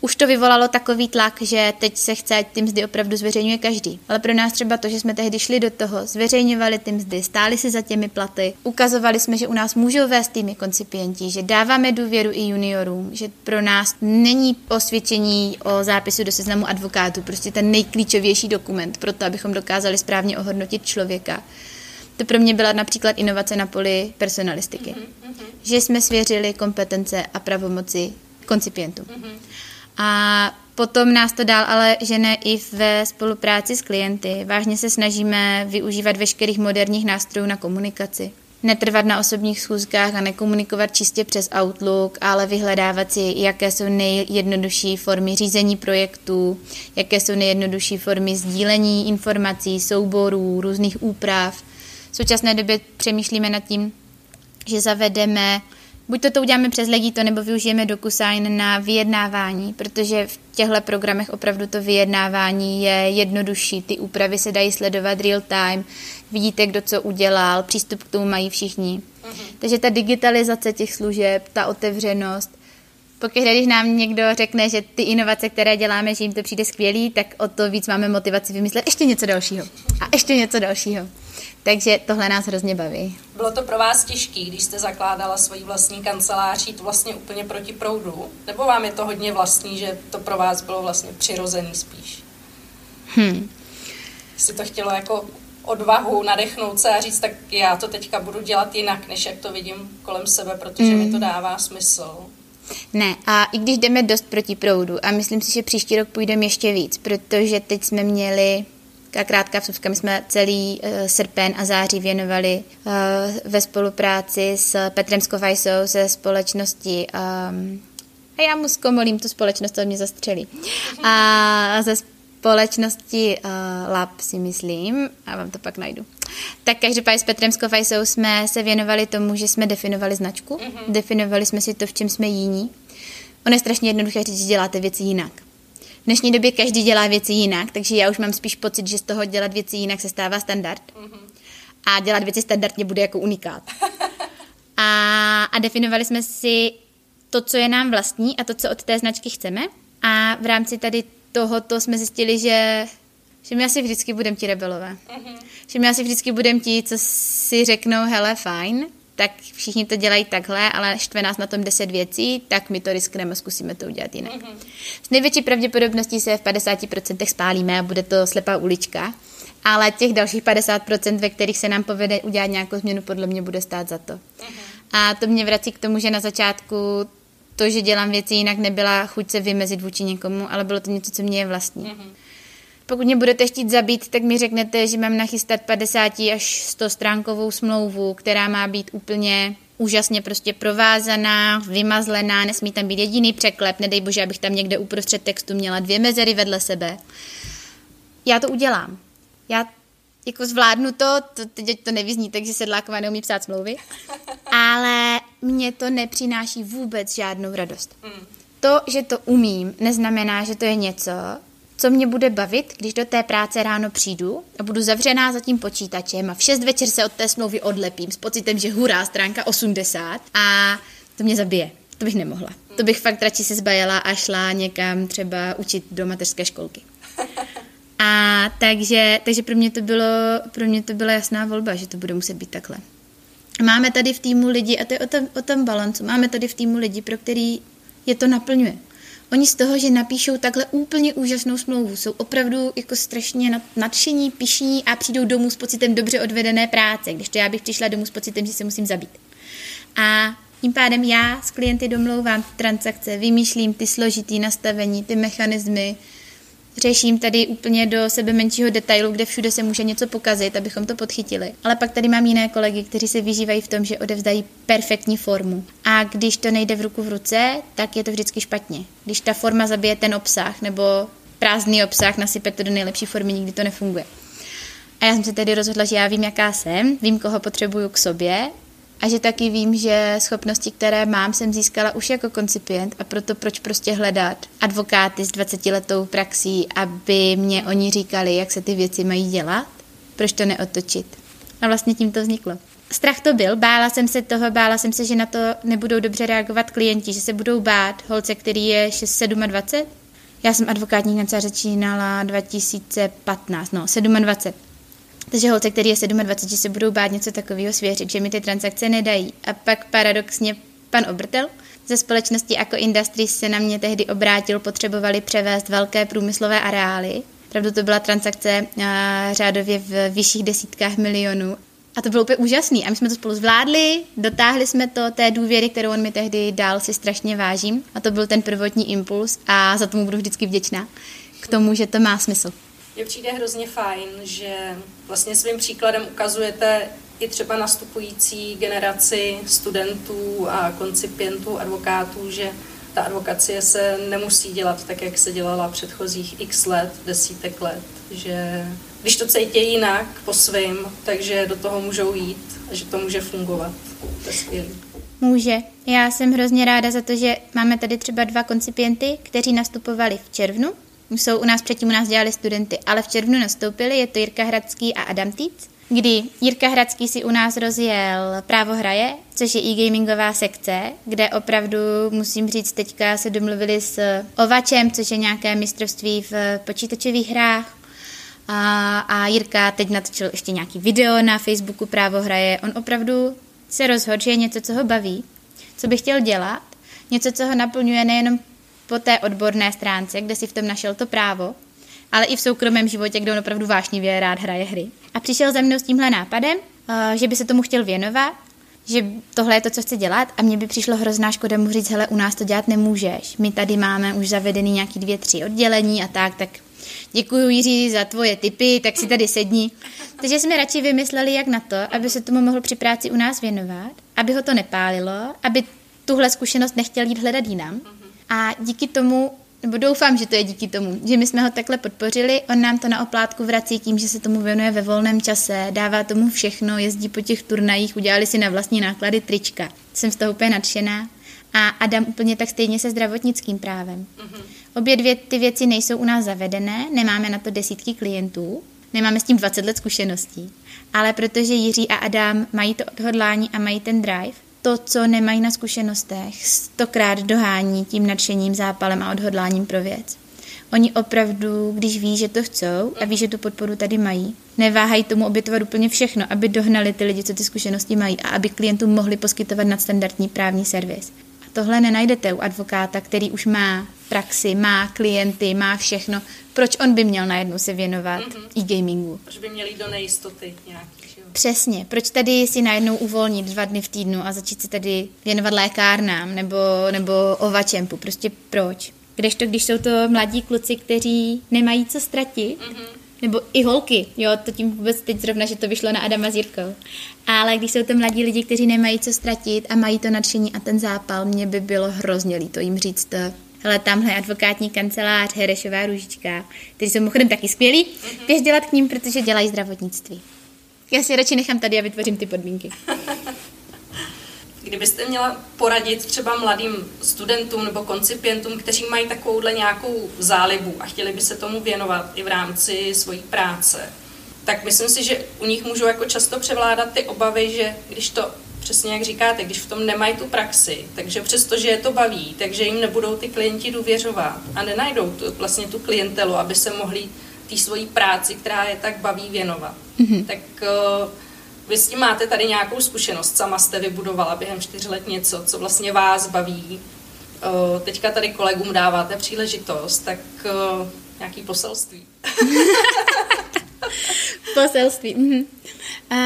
už to vyvolalo takový tlak, že teď se chce, ať ty mzdy opravdu zveřejňuje každý. Ale pro nás třeba to, že jsme tehdy šli do toho, zveřejňovali ty mzdy, stáli si za těmi platy, ukazovali jsme, že u nás můžou vést týmy koncipienti, že dáváme důvěru i juniorům, že pro nás není osvědčení o zápisu do seznamu advokátů prostě ten nejklíčovější dokument pro to, abychom dokázali správně ohodnotit člověka. To pro mě byla například inovace na poli personalistiky. Mm-hmm. Že jsme svěřili kompetence a pravomoci koncipientům. Mm-hmm. A potom nás to dál ale žene i ve spolupráci s klienty. Vážně se snažíme využívat veškerých moderních nástrojů na komunikaci. Netrvat na osobních schůzkách a nekomunikovat čistě přes Outlook, ale vyhledávat si, jaké jsou nejjednodušší formy řízení projektů, jaké jsou nejjednodušší formy sdílení informací, souborů, různých úprav. V současné době přemýšlíme nad tím, že zavedeme Buď to, to uděláme přes Legito, nebo využijeme DocuSign na vyjednávání, protože v těchto programech opravdu to vyjednávání je jednodušší. Ty úpravy se dají sledovat real time, vidíte, kdo co udělal, přístup k tomu mají všichni. Uh-huh. Takže ta digitalizace těch služeb, ta otevřenost, pokud když nám někdo řekne, že ty inovace, které děláme, že jim to přijde skvělý, tak o to víc máme motivaci vymyslet ještě něco dalšího. A ještě něco dalšího. Takže tohle nás hrozně baví. Bylo to pro vás těžké, když jste zakládala svoji vlastní kancelář, jít vlastně úplně proti proudu? Nebo vám je to hodně vlastní, že to pro vás bylo vlastně přirozený spíš? Hmm. Jestli to chtělo jako odvahu nadechnout se a říct, tak já to teďka budu dělat jinak, než jak to vidím kolem sebe, protože mm. mi to hmm. dává smysl. Ne, a i když jdeme dost proti proudu, a myslím si, že příští rok půjdeme ještě víc, protože teď jsme měli krátká vsuvka, my jsme celý uh, srpen a září věnovali uh, ve spolupráci s Petrem Skovajsou ze společnosti um, a já mu zkomolím tu společnost, to mě zastřelí. A ze společnosti uh, Lab si myslím, a vám to pak najdu. Tak každopádně s Petrem Skofajsou jsme se věnovali tomu, že jsme definovali značku, mm-hmm. definovali jsme si to, v čem jsme jiní. Ono je strašně jednoduché říct, že děláte věci jinak. Dnešní době každý dělá věci jinak, takže já už mám spíš pocit, že z toho dělat věci jinak se stává standard. Mm-hmm. A dělat věci standardně bude jako unikát. <laughs> A, a definovali jsme si to, co je nám vlastní a to, co od té značky chceme. A v rámci tady tohoto jsme zjistili, že, že my asi vždycky budeme ti rebelové. Mm-hmm. Že my asi vždycky budeme ti, co si řeknou, hele, fajn, tak všichni to dělají takhle, ale štve nás na tom deset věcí, tak my to riskneme a zkusíme to udělat jinak. Mm-hmm. S největší pravděpodobností se v 50% spálíme a bude to slepá ulička, ale těch dalších 50%, ve kterých se nám povede udělat nějakou změnu, podle mě bude stát za to. Mm-hmm. A to mě vrací k tomu, že na začátku to, že dělám věci jinak, nebyla chuť se vymezit vůči někomu, ale bylo to něco, co mě je vlastní. Mm-hmm. Pokud mě budete chtít zabít, tak mi řeknete, že mám nachystat 50 až 100 stránkovou smlouvu, která má být úplně úžasně prostě provázaná, vymazlená, nesmí tam být jediný překlep, nedej bože, abych tam někde uprostřed textu měla dvě mezery vedle sebe. Já to udělám. Já jako zvládnu to, to teď to nevyzní, takže sedláková neumí psát smlouvy, ale mě to nepřináší vůbec žádnou radost. Mm. To, že to umím, neznamená, že to je něco, co mě bude bavit, když do té práce ráno přijdu a budu zavřená za tím počítačem a v 6 večer se od té smlouvy odlepím s pocitem, že hurá, stránka 80 a to mě zabije. To bych nemohla. To bych fakt radši se zbajela a šla někam třeba učit do mateřské školky. <laughs> A takže, takže pro, mě to bylo, pro mě to byla jasná volba, že to bude muset být takhle. Máme tady v týmu lidi, a to je o tom, o tom balancu, máme tady v týmu lidi, pro který je to naplňuje. Oni z toho, že napíšou takhle úplně úžasnou smlouvu, jsou opravdu jako strašně nadšení, pišní a přijdou domů s pocitem dobře odvedené práce, když to já bych přišla domů s pocitem, že se musím zabít. A tím pádem já s klienty domlouvám transakce, vymýšlím ty složitý nastavení, ty mechanismy, řeším tady úplně do sebe menšího detailu, kde všude se může něco pokazit, abychom to podchytili. Ale pak tady mám jiné kolegy, kteří se vyžívají v tom, že odevzdají perfektní formu. A když to nejde v ruku v ruce, tak je to vždycky špatně. Když ta forma zabije ten obsah nebo prázdný obsah, nasype to do nejlepší formy, nikdy to nefunguje. A já jsem se tedy rozhodla, že já vím, jaká jsem, vím, koho potřebuju k sobě a že taky vím, že schopnosti, které mám, jsem získala už jako koncipient a proto proč prostě hledat advokáty s 20 letou praxí, aby mě oni říkali, jak se ty věci mají dělat, proč to neotočit. A vlastně tím to vzniklo. Strach to byl, bála jsem se toho, bála jsem se, že na to nebudou dobře reagovat klienti, že se budou bát holce, který je 6, 27. Já jsem advokátní kancelář začínala 2015, no 27. Takže holce, který je 27, že se budou bát něco takového svěřit, že mi ty transakce nedají. A pak paradoxně pan Obrtel ze společnosti jako Industries se na mě tehdy obrátil, potřebovali převést velké průmyslové areály. Pravdu to byla transakce a, řádově v vyšších desítkách milionů. A to bylo úplně úžasný. A my jsme to spolu zvládli, dotáhli jsme to té důvěry, kterou on mi tehdy dal, si strašně vážím. A to byl ten prvotní impuls a za tomu budu vždycky vděčná k tomu, že to má smysl. Mně přijde hrozně fajn, že vlastně svým příkladem ukazujete i třeba nastupující generaci studentů a koncipientů, advokátů, že ta advokacie se nemusí dělat tak, jak se dělala předchozích x let, desítek let, že když to cítí jinak po svým, takže do toho můžou jít a že to může fungovat. To je skvělý. Může. Já jsem hrozně ráda za to, že máme tady třeba dva koncipienty, kteří nastupovali v červnu jsou u nás předtím u nás dělali studenty, ale v červnu nastoupili, je to Jirka Hradský a Adam Týc, kdy Jirka Hradský si u nás rozjel Právo hraje, což je e-gamingová sekce, kde opravdu, musím říct, teďka se domluvili s Ovačem, což je nějaké mistrovství v počítačových hrách. A, a Jirka teď natočil ještě nějaký video na Facebooku Právo hraje. On opravdu se rozhodl, že je něco, co ho baví, co by chtěl dělat, něco, co ho naplňuje nejenom po té odborné stránce, kde si v tom našel to právo, ale i v soukromém životě, kde on opravdu vášnivě rád hraje hry. A přišel za mnou s tímhle nápadem, eh, že by se tomu chtěl věnovat, že tohle je to, co chce dělat a mně by přišlo hrozná škoda mu říct, hele, u nás to dělat nemůžeš. My tady máme už zavedený nějaký dvě, tři oddělení a tak, tak děkuji Jiří za tvoje tipy, tak si tady sedni. Takže jsme radši vymysleli, jak na to, aby se tomu mohl při práci u nás věnovat, aby ho to nepálilo, aby tuhle zkušenost nechtěl jít hledat jinam. A díky tomu, nebo doufám, že to je díky tomu, že my jsme ho takhle podpořili, on nám to na oplátku vrací tím, že se tomu věnuje ve volném čase, dává tomu všechno, jezdí po těch turnajích, udělali si na vlastní náklady trička. Jsem z toho úplně nadšená. a Adam úplně tak stejně se zdravotnickým právem. Mm-hmm. Obě dvě ty věci nejsou u nás zavedené, nemáme na to desítky klientů, nemáme s tím 20 let zkušeností, ale protože Jiří a Adam mají to odhodlání a mají ten drive, to, co nemají na zkušenostech, stokrát dohání tím nadšením, zápalem a odhodláním pro věc. Oni opravdu, když ví, že to chcou a ví, že tu podporu tady mají, neváhají tomu obětovat úplně všechno, aby dohnali ty lidi, co ty zkušenosti mají a aby klientům mohli poskytovat nadstandardní právní servis. A tohle nenajdete u advokáta, který už má praxi, má klienty, má všechno. Proč on by měl najednou se věnovat mm-hmm. e-gamingu? Proč by měl jít do nejistoty nějaký? Přesně. Proč tady si najednou uvolnit dva dny v týdnu a začít se tady věnovat lékárnám nebo, nebo ovačempu? Prostě proč? Kdežto, když jsou to mladí kluci, kteří nemají co ztratit, mm-hmm. nebo i holky, jo, to tím vůbec teď zrovna, že to vyšlo na Adama s Jirkou. Ale když jsou to mladí lidi, kteří nemají co ztratit a mají to nadšení a ten zápal, mě by bylo hrozně líto jim říct to, hele, tamhle advokátní kancelář, Herešová růžička, kteří jsou mimochodem taky skvělí, mm-hmm. běž dělat k ním, protože dělají zdravotnictví. Já si radši nechám tady a vytvořím ty podmínky. Kdybyste měla poradit třeba mladým studentům nebo koncipientům, kteří mají takovouhle nějakou zálibu a chtěli by se tomu věnovat i v rámci svojí práce, tak myslím si, že u nich můžou jako často převládat ty obavy, že když to přesně jak říkáte, když v tom nemají tu praxi, takže přesto, že je to baví, takže jim nebudou ty klienti důvěřovat a nenajdou tu, vlastně tu klientelu, aby se mohli té svojí práci, která je tak baví, věnovat. Mm-hmm. Tak uh, vy s tím máte tady nějakou zkušenost, sama jste vybudovala během čtyř let něco, co vlastně vás baví. Teďka tady kolegům dáváte příležitost, tak nějaký poselství. <laughs> poselství. Mhm. A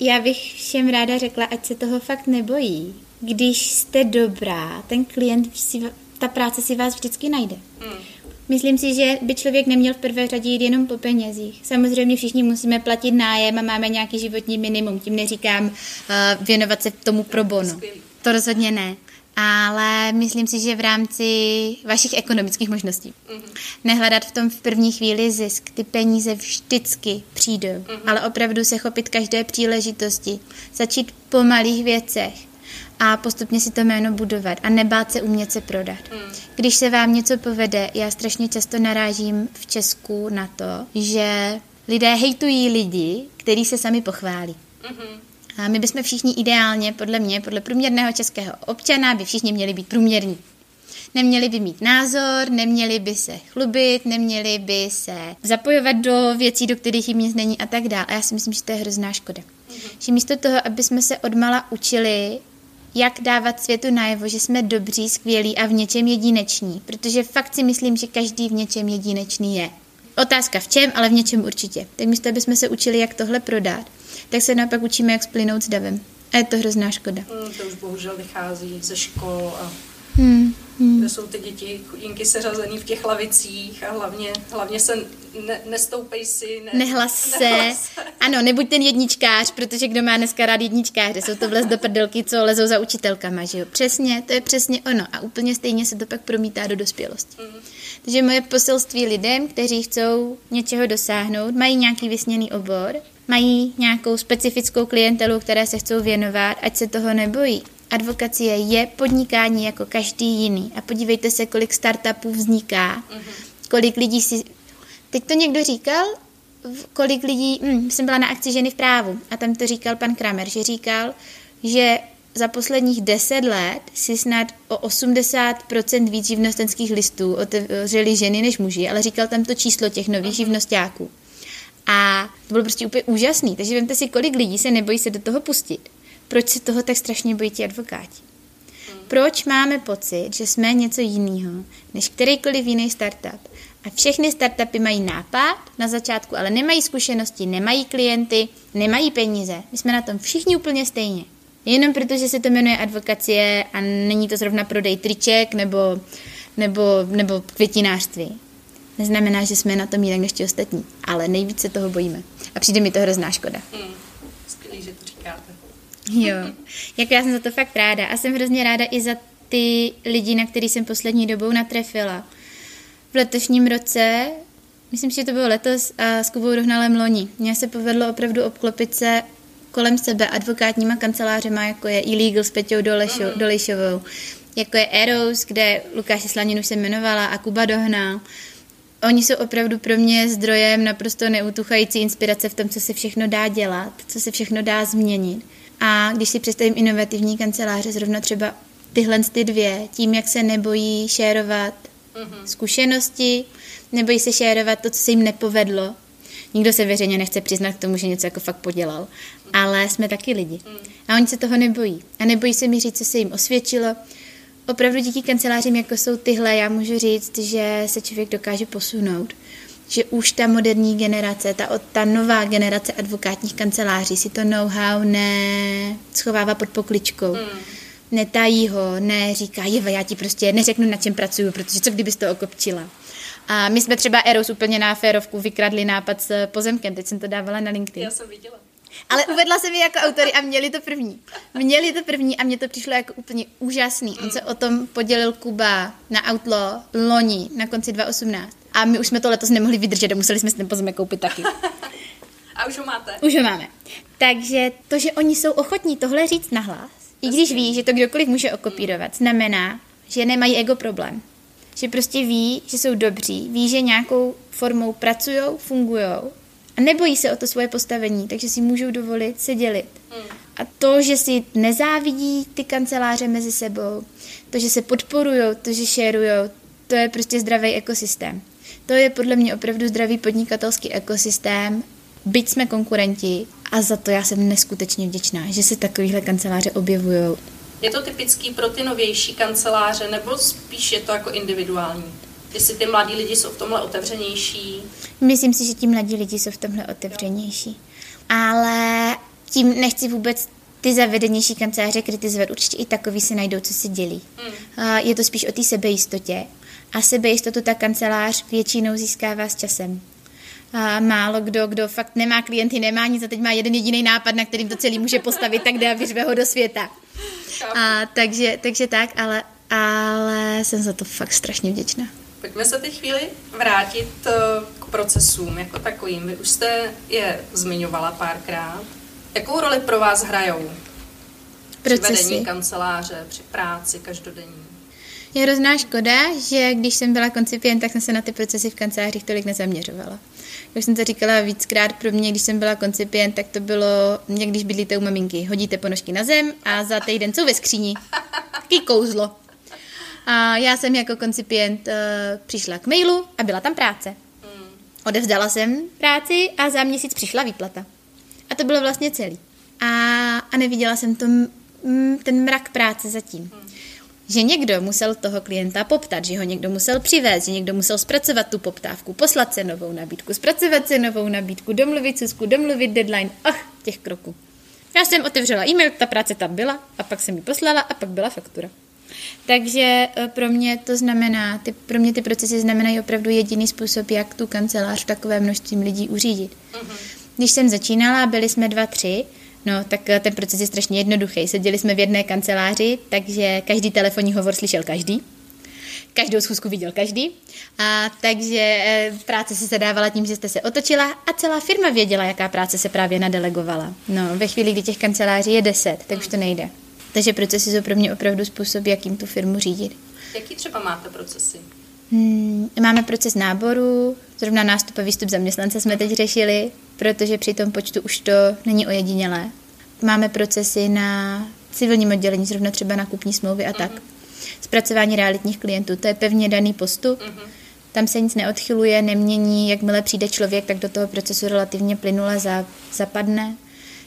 já bych všem ráda řekla, ať se toho fakt nebojí. Když jste dobrá, ten klient si, ta práce si vás vždycky najde. Hmm. Myslím si, že by člověk neměl v prvé řadě jít jenom po penězích. Samozřejmě všichni musíme platit nájem a máme nějaký životní minimum. Tím neříkám uh, věnovat se tomu pro bono. To rozhodně ne. Ale myslím si, že v rámci vašich ekonomických možností. Mm-hmm. Nehledat v tom v první chvíli zisk. Ty peníze vždycky přijdou. Mm-hmm. Ale opravdu se chopit každé příležitosti. Začít po malých věcech a postupně si to jméno budovat a nebát se umět se prodat. Mm. Když se vám něco povede, já strašně často narážím v Česku na to, že lidé hejtují lidi, kteří se sami pochválí. Mm-hmm. A my bychom všichni ideálně, podle mě, podle průměrného českého občana, by všichni měli být průměrní. Neměli by mít názor, neměli by se chlubit, neměli by se zapojovat do věcí, do kterých jim nic není a tak dále. A já si myslím, že to je hrozná škoda. Mm-hmm. Že místo toho, aby jsme se odmala učili jak dávat světu najevo, že jsme dobří, skvělí a v něčem jedineční, protože fakt si myslím, že každý v něčem jedinečný je. Otázka v čem, ale v něčem určitě. Tak místo, aby jsme se učili, jak tohle prodat, tak se naopak učíme, jak splynout s davem. A je to hrozná škoda. Hmm, to už bohužel vychází ze škol a hmm, hmm. kde jsou ty děti chudinky seřazený v těch lavicích a hlavně, hlavně se ne, nestoupej si. Ne, nehlas se. Nehlas se. Ano, nebuď ten jedničkář, protože kdo má dneska rád jedničkáře, jsou to vlez do prdelky, co lezou za učitelkama, že jo. Přesně, to je přesně ono. A úplně stejně se to pak promítá do dospělosti. Mm. Takže moje poselství lidem, kteří chcou něčeho dosáhnout, mají nějaký vysněný obor, mají nějakou specifickou klientelu, které se chcou věnovat, ať se toho nebojí. Advokacie je podnikání jako každý jiný. A podívejte se, kolik startupů vzniká, mm-hmm. kolik lidí si Teď to někdo říkal, kolik lidí, hm, jsem byla na akci ženy v právu a tam to říkal pan Kramer, že říkal, že za posledních deset let si snad o 80% víc živnostenských listů otevřeli ženy než muži, ale říkal tam to číslo těch nových živnostáků. A to bylo prostě úplně úžasný. Takže vemte si, kolik lidí se nebojí se do toho pustit. Proč se toho tak strašně bojí ti advokáti? Proč máme pocit, že jsme něco jiného než kterýkoliv jiný startup? A všechny startupy mají nápad na začátku, ale nemají zkušenosti, nemají klienty, nemají peníze. My jsme na tom všichni úplně stejně. Jenom protože se to jmenuje advokacie a není to zrovna prodej triček nebo, nebo, nebo květinářství. Neznamená, že jsme na tom jinak než ti ostatní, ale nejvíce toho bojíme. A přijde mi to hrozná škoda. Hmm. Skvělý, že to. Jo, jako já jsem za to fakt ráda a jsem hrozně ráda i za ty lidi, na který jsem poslední dobou natrefila v letošním roce, myslím si, že to bylo letos, a s Kubou Dohnalem loni. Mně se povedlo opravdu obklopit se kolem sebe advokátníma kancelářema, jako je e-legal s Peťou Dolešo, Dolešovou, jako je Eros, kde Lukáše Slaninu se jmenovala a Kuba Dohnal. Oni jsou opravdu pro mě zdrojem naprosto neutuchající inspirace v tom, co se všechno dá dělat, co se všechno dá změnit. A když si představím inovativní kanceláře, zrovna třeba tyhle ty dvě, tím, jak se nebojí šérovat mm-hmm. zkušenosti, nebojí se šérovat to, co se jim nepovedlo. Nikdo se veřejně nechce přiznat k tomu, že něco jako fakt podělal. Ale jsme taky lidi. Mm. A oni se toho nebojí. A nebojí se mi říct, co se jim osvědčilo. Opravdu díky kancelářím, jako jsou tyhle, já můžu říct, že se člověk dokáže posunout že už ta moderní generace, ta, ta nová generace advokátních kanceláří si to know-how neschovává pod pokličkou. Mm. Netají ho, neříká, jeva, já ti prostě neřeknu, na čem pracuju, protože co kdybys to okopčila. A my jsme třeba Eros úplně na férovku vykradli nápad s pozemkem, teď jsem to dávala na LinkedIn. Já jsem viděla. Ale uvedla jsem je jako autory a měli to první. Měli to první a mně to přišlo jako úplně úžasný. On se o tom podělil Kuba na Outlaw loni na konci 2018. A my už jsme to letos nemohli vydržet a museli jsme si ten pozemek koupit taky. <laughs> A už ho máte? Už ho máme. Takže to, že oni jsou ochotní tohle říct nahlas, i když ví, že to kdokoliv může okopírovat, znamená, že nemají ego problém. Že prostě ví, že jsou dobří, ví, že nějakou formou pracují, fungují a nebojí se o to svoje postavení, takže si můžou dovolit se dělit. Hmm. A to, že si nezávidí ty kanceláře mezi sebou, to, že se podporují, to, že šerují, to je prostě zdravý ekosystém. To je podle mě opravdu zdravý podnikatelský ekosystém, byť jsme konkurenti a za to já jsem neskutečně vděčná, že se takovýhle kanceláře objevují. Je to typický pro ty novější kanceláře, nebo spíš je to jako individuální? Jestli ty mladí lidi jsou v tomhle otevřenější? Myslím si, že ti mladí lidi jsou v tomhle otevřenější. Ale tím nechci vůbec ty zavedenější kanceláře kritizovat. Určitě i takový se najdou, co se dělí. Hmm. Je to spíš o té sebejistotě. A sebejistotu ta kancelář většinou získává s časem. A málo kdo, kdo fakt nemá klienty, nemá nic a teď má jeden jediný nápad, na kterým to celý může postavit, tak jde a vyřve ho do světa. A, takže, takže tak, ale, ale jsem za to fakt strašně vděčná. Pojďme se teď chvíli vrátit eh, k procesům jako takovým. Vy už jste je zmiňovala párkrát. Jakou roli pro vás hrajou? Procesy. Při vedení kanceláře, při práci každodenní? Je hrozná škoda, že když jsem byla koncipient, tak jsem se na ty procesy v kancelářích tolik nezaměřovala. Jak jsem to říkala víckrát, pro mě, když jsem byla koncipient, tak to bylo, jak když bydlíte u maminky. Hodíte ponožky na zem a za týden jsou ve skříni. Taký kouzlo. A já jsem jako koncipient uh, přišla k mailu a byla tam práce. Hmm. Odevzdala jsem práci a za měsíc přišla výplata. A to bylo vlastně celý. A, a neviděla jsem to, ten mrak práce zatím. Hmm že někdo musel toho klienta poptat, že ho někdo musel přivést, že někdo musel zpracovat tu poptávku, poslat cenovou nabídku, zpracovat cenovou nabídku, domluvit susku, domluvit deadline, ach, těch kroků. Já jsem otevřela e-mail, ta práce tam byla a pak jsem ji poslala a pak byla faktura. Takže e, pro mě to znamená, ty, pro mě ty procesy znamenají opravdu jediný způsob, jak tu kancelář v takové množství lidí uřídit. Uh-huh. Když jsem začínala, byli jsme dva, tři, No, tak eh, ten proces je strašně jednoduchý. Seděli jsme v jedné kanceláři, takže každý telefonní hovor slyšel každý. Každou schůzku viděl každý. A takže e, práce se zadávala tím, že jste se otočila a celá firma věděla, jaká práce se právě nadelegovala. No, ve chvíli, kdy těch kanceláří je deset, tak už to nejde. Takže procesy jsou pro mě opravdu způsob, jakým tu firmu řídit. Jaký třeba máte procesy? Hmm, máme proces náboru, zrovna nástup a výstup zaměstnance jsme teď řešili, protože při tom počtu už to není ojedinělé. Máme procesy na civilním oddělení, zrovna třeba na kupní smlouvy a tak. Uh-huh. Zpracování realitních klientů, to je pevně daný postup. Uh-huh. Tam se nic neodchyluje, nemění, jakmile přijde člověk, tak do toho procesu relativně plynule za, zapadne.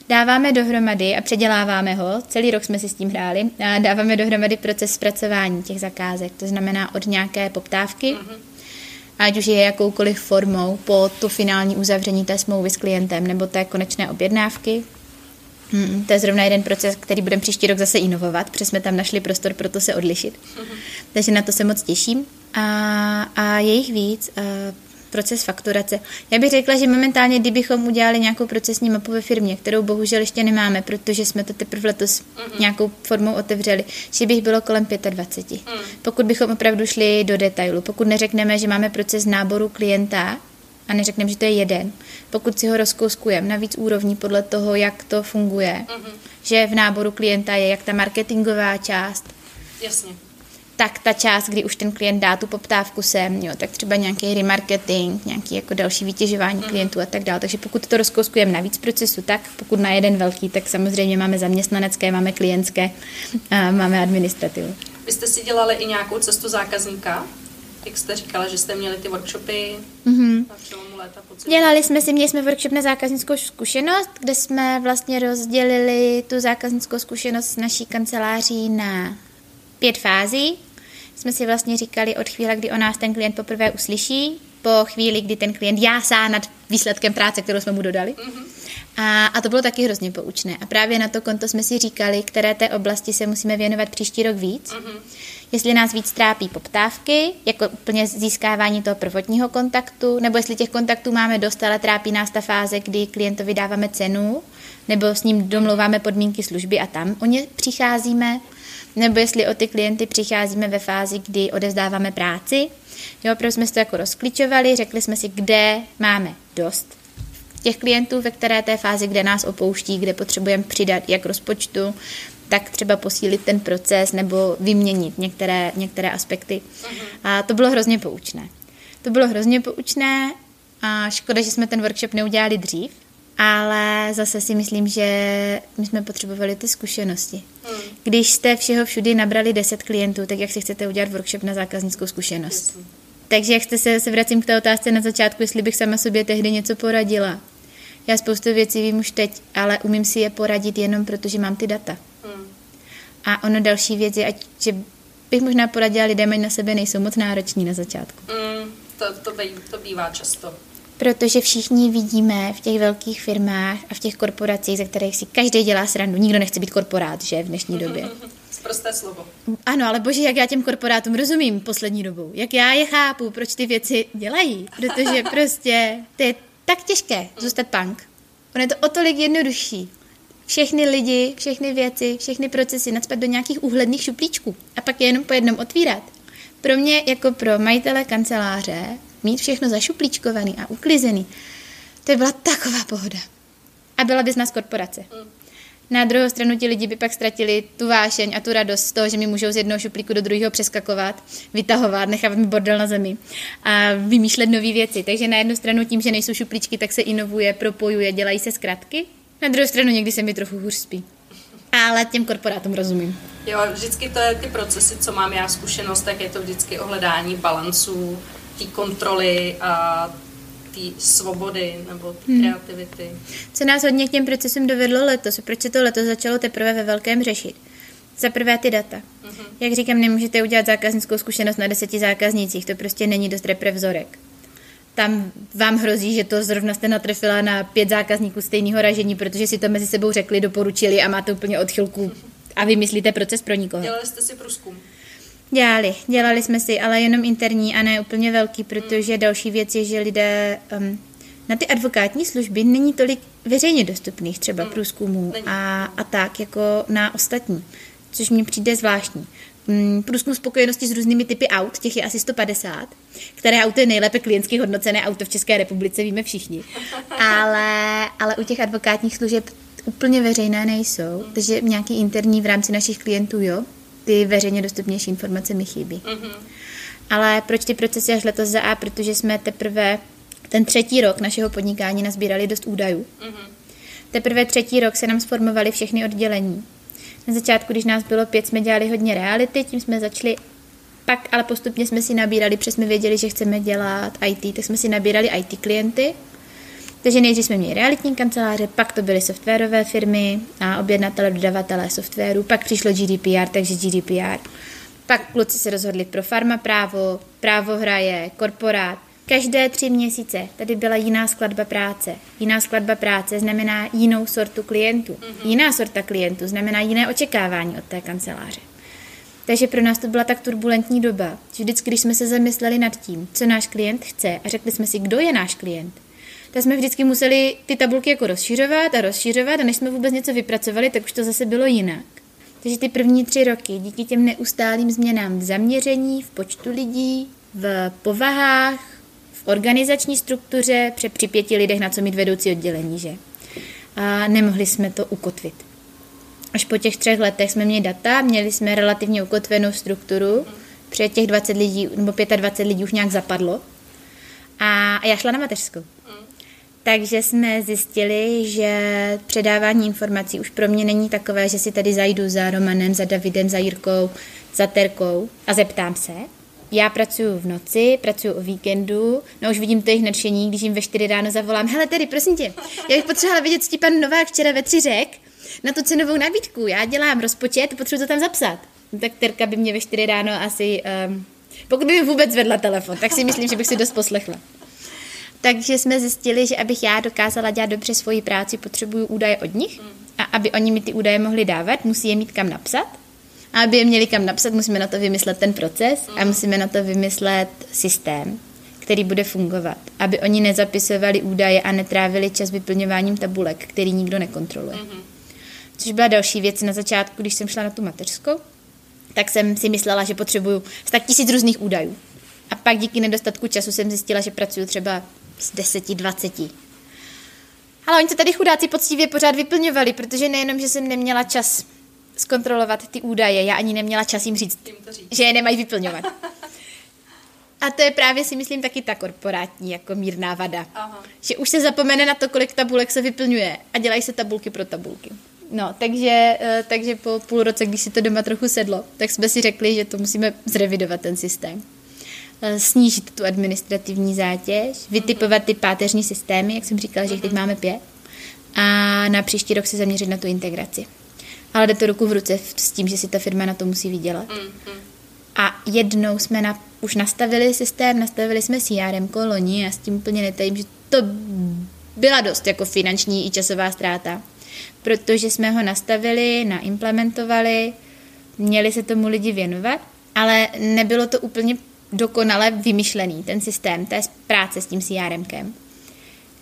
Dáváme dohromady a předěláváme ho, celý rok jsme si s tím hráli, a dáváme dohromady proces zpracování těch zakázek, to znamená od nějaké poptávky, uh-huh ať už je jakoukoliv formou po to finální uzavření té smlouvy s klientem nebo té konečné objednávky. Hmm, to je zrovna jeden proces, který budeme příští rok zase inovovat, protože jsme tam našli prostor pro to se odlišit. Mm-hmm. Takže na to se moc těším. A, a je jich víc. Proces fakturace. Já bych řekla, že momentálně, kdybychom udělali nějakou procesní mapu ve firmě, kterou bohužel ještě nemáme, protože jsme to teprve letos mm-hmm. nějakou formou otevřeli, že bych bylo kolem 25. Mm. Pokud bychom opravdu šli do detailu, pokud neřekneme, že máme proces náboru klienta a neřekneme, že to je jeden, pokud si ho rozkouskujeme na víc úrovní podle toho, jak to funguje, mm-hmm. že v náboru klienta je jak ta marketingová část, Jasně. Tak ta část, kdy už ten klient dá tu poptávku sem, jo, tak třeba nějaký remarketing, nějaký jako další vytěžování mm. klientů a tak dále. Takže pokud to rozkouskujeme na víc procesu, tak pokud na jeden velký, tak samozřejmě máme zaměstnanecké, máme klientské, a máme administrativu. Vy jste si dělali i nějakou cestu zákazníka? Jak jste říkala, že jste měli ty workshopy mm-hmm. na přelomu léta Dělali jsme si, měli jsme workshop na zákaznickou zkušenost, kde jsme vlastně rozdělili tu zákaznickou zkušenost naší kanceláří na pět fází. Jsme si vlastně říkali od chvíle, kdy o nás ten klient poprvé uslyší, po chvíli, kdy ten klient jásá nad výsledkem práce, kterou jsme mu dodali. Mm-hmm. A, a to bylo taky hrozně poučné. A právě na to konto jsme si říkali, které té oblasti se musíme věnovat příští rok víc. Mm-hmm. Jestli nás víc trápí poptávky, jako úplně získávání toho prvotního kontaktu, nebo jestli těch kontaktů máme dost, ale trápí nás ta fáze, kdy klientovi dáváme cenu, nebo s ním domlouváme podmínky služby a tam o ně přicházíme, nebo jestli o ty klienty přicházíme ve fázi, kdy odevzdáváme práci. Jo, protože jsme si to jako rozklíčovali, řekli jsme si, kde máme dost těch klientů, ve které té fázi, kde nás opouští, kde potřebujeme přidat jak rozpočtu, tak třeba posílit ten proces nebo vyměnit některé, některé aspekty. A to bylo hrozně poučné. To bylo hrozně poučné a škoda, že jsme ten workshop neudělali dřív, ale zase si myslím, že my jsme potřebovali ty zkušenosti. Hmm. Když jste všeho všudy nabrali 10 klientů, tak jak si chcete udělat workshop na zákaznickou zkušenost? Takže jak jste se, se vracím k té otázce na začátku, jestli bych sama sobě tehdy něco poradila. Já spoustu věcí vím už teď, ale umím si je poradit jenom proto, že mám ty data. Hmm. A ono další věc je, ať, že bych možná poradila lidem, ať na sebe nejsou moc nároční na začátku. Hmm, to, to, bý, to bývá často. Protože všichni vidíme v těch velkých firmách a v těch korporacích, ze kterých si každý dělá srandu. Nikdo nechce být korporát, že v dnešní době. <laughs> Prosté slovo. Ano, ale bože, jak já těm korporátům rozumím poslední dobou. Jak já je chápu, proč ty věci dělají. Protože <laughs> prostě to je tak těžké zůstat punk. Ono je to o tolik jednodušší. Všechny lidi, všechny věci, všechny procesy nadspat do nějakých úhledných šuplíčků a pak je jenom po jednom otvírat. Pro mě jako pro majitele kanceláře mít všechno zašuplíčkovaný a uklizený, to byla taková pohoda. A byla bys nás korporace. Na druhou stranu ti lidi by pak ztratili tu vášeň a tu radost z toho, že mi můžou z jednoho šuplíku do druhého přeskakovat, vytahovat, nechávat mi bordel na zemi a vymýšlet nové věci. Takže na jednu stranu tím, že nejsou šuplíčky, tak se inovuje, propojuje, dělají se zkratky. Na druhou stranu někdy se mi trochu hůř spí. Ale těm korporátům rozumím. Jo, vždycky to je ty procesy, co mám já zkušenost, tak je to vždycky ohledání balanců, té kontroly a té svobody nebo té hmm. kreativity. Co nás hodně k těm procesům dovedlo letos, proč se to letos začalo teprve ve velkém řešit? Za prvé ty data. Uh-huh. Jak říkám, nemůžete udělat zákaznickou zkušenost na deseti zákaznících, to prostě není dost reprevzorek. Tam vám hrozí, že to zrovna jste natrefila na pět zákazníků stejného ražení, protože si to mezi sebou řekli, doporučili a máte úplně odchylku a vymyslíte proces pro nikoho. Dělali jste si průzkum. Dělali, dělali jsme si, ale jenom interní a ne úplně velký, protože další věc je, že lidé um, na ty advokátní služby není tolik veřejně dostupných třeba hmm. průzkumů a, a tak jako na ostatní, což mi přijde zvláštní. Um, průzkum spokojenosti s různými typy aut, těch je asi 150, které auto je nejlépe klientsky hodnocené auto v České republice, víme všichni. <laughs> Ale, ale u těch advokátních služeb úplně veřejné nejsou, hmm. takže nějaký interní v rámci našich klientů, jo, ty veřejně dostupnější informace mi chybí. Mm-hmm. Ale proč ty procesy až letos za A? Protože jsme teprve ten třetí rok našeho podnikání nazbírali dost údajů. Mm-hmm. Teprve třetí rok se nám sformovaly všechny oddělení. Na začátku, když nás bylo pět, jsme dělali hodně reality, tím jsme začali pak ale postupně jsme si nabírali, protože jsme věděli, že chceme dělat IT, tak jsme si nabírali IT klienty takže nejdřív jsme měli realitní kanceláře, pak to byly softwarové firmy a objednatele, dodavatelé softwaru, pak přišlo GDPR, takže GDPR. Pak kluci se rozhodli pro farma právo, právo hraje, korporát. Každé tři měsíce tady byla jiná skladba práce. Jiná skladba práce znamená jinou sortu klientů. Mm-hmm. Jiná sorta klientů znamená jiné očekávání od té kanceláře. Takže pro nás to byla tak turbulentní doba, že vždycky, když jsme se zamysleli nad tím, co náš klient chce a řekli jsme si, kdo je náš klient, tak jsme vždycky museli ty tabulky jako rozšiřovat a rozšiřovat a než jsme vůbec něco vypracovali, tak už to zase bylo jinak. Takže ty první tři roky díky těm neustálým změnám v zaměření, v počtu lidí, v povahách, v organizační struktuře, při, při pěti lidech, na co mít vedoucí oddělení, že? A nemohli jsme to ukotvit. Až po těch třech letech jsme měli data, měli jsme relativně ukotvenou strukturu, protože těch 20 lidí nebo 25 lidí už nějak zapadlo. A já šla na mateřskou. Takže jsme zjistili, že předávání informací už pro mě není takové, že si tady zajdu za Romanem, za Davidem, za Jirkou, za Terkou a zeptám se. Já pracuji v noci, pracuji o víkendu, no už vidím to jejich nadšení, když jim ve 4 ráno zavolám. Hele, tedy, prosím tě, já bych potřebovala vědět, co ti pan Novák včera ve tři řek na tu cenovou nabídku. Já dělám rozpočet, potřebuji to tam zapsat. No, tak Terka by mě ve 4 ráno asi, um, pokud by mi vůbec vedla telefon, tak si myslím, že bych si dost poslechla. Takže jsme zjistili, že abych já dokázala dělat dobře svoji práci, potřebuju údaje od nich a aby oni mi ty údaje mohli dávat, musí je mít kam napsat. A aby je měli kam napsat, musíme na to vymyslet ten proces a musíme na to vymyslet systém, který bude fungovat. Aby oni nezapisovali údaje a netrávili čas vyplňováním tabulek, který nikdo nekontroluje. Což byla další věc na začátku, když jsem šla na tu mateřskou, tak jsem si myslela, že potřebuju tak tisíc různých údajů. A pak díky nedostatku času jsem zjistila, že pracuju třeba z 10, 20. Ale oni to tady chudáci poctivě pořád vyplňovali, protože nejenom, že jsem neměla čas zkontrolovat ty údaje, já ani neměla čas jim říct, to říct. že je nemají vyplňovat. <laughs> A to je právě si myslím taky ta korporátní jako mírná vada. Aha. Že už se zapomene na to, kolik tabulek se vyplňuje a dělají se tabulky pro tabulky. No, takže, eh, takže po půl roce, když si to doma trochu sedlo, tak jsme si řekli, že to musíme zrevidovat ten systém. Eh, Snížit tu administrativní zátěž, vytipovat ty páteřní systémy, jak jsem říkala, že jich teď máme pět, a na příští rok se zaměřit na tu integraci. Ale jde to ruku v ruce s tím, že si ta firma na to musí vydělat. A jednou jsme na, už nastavili systém, nastavili jsme CRM loni a s tím úplně netajím, že to byla dost jako finanční i časová ztráta. Protože jsme ho nastavili, naimplementovali, měli se tomu lidi věnovat, ale nebylo to úplně dokonale vymyšlený, ten systém té práce s tím CRMkem.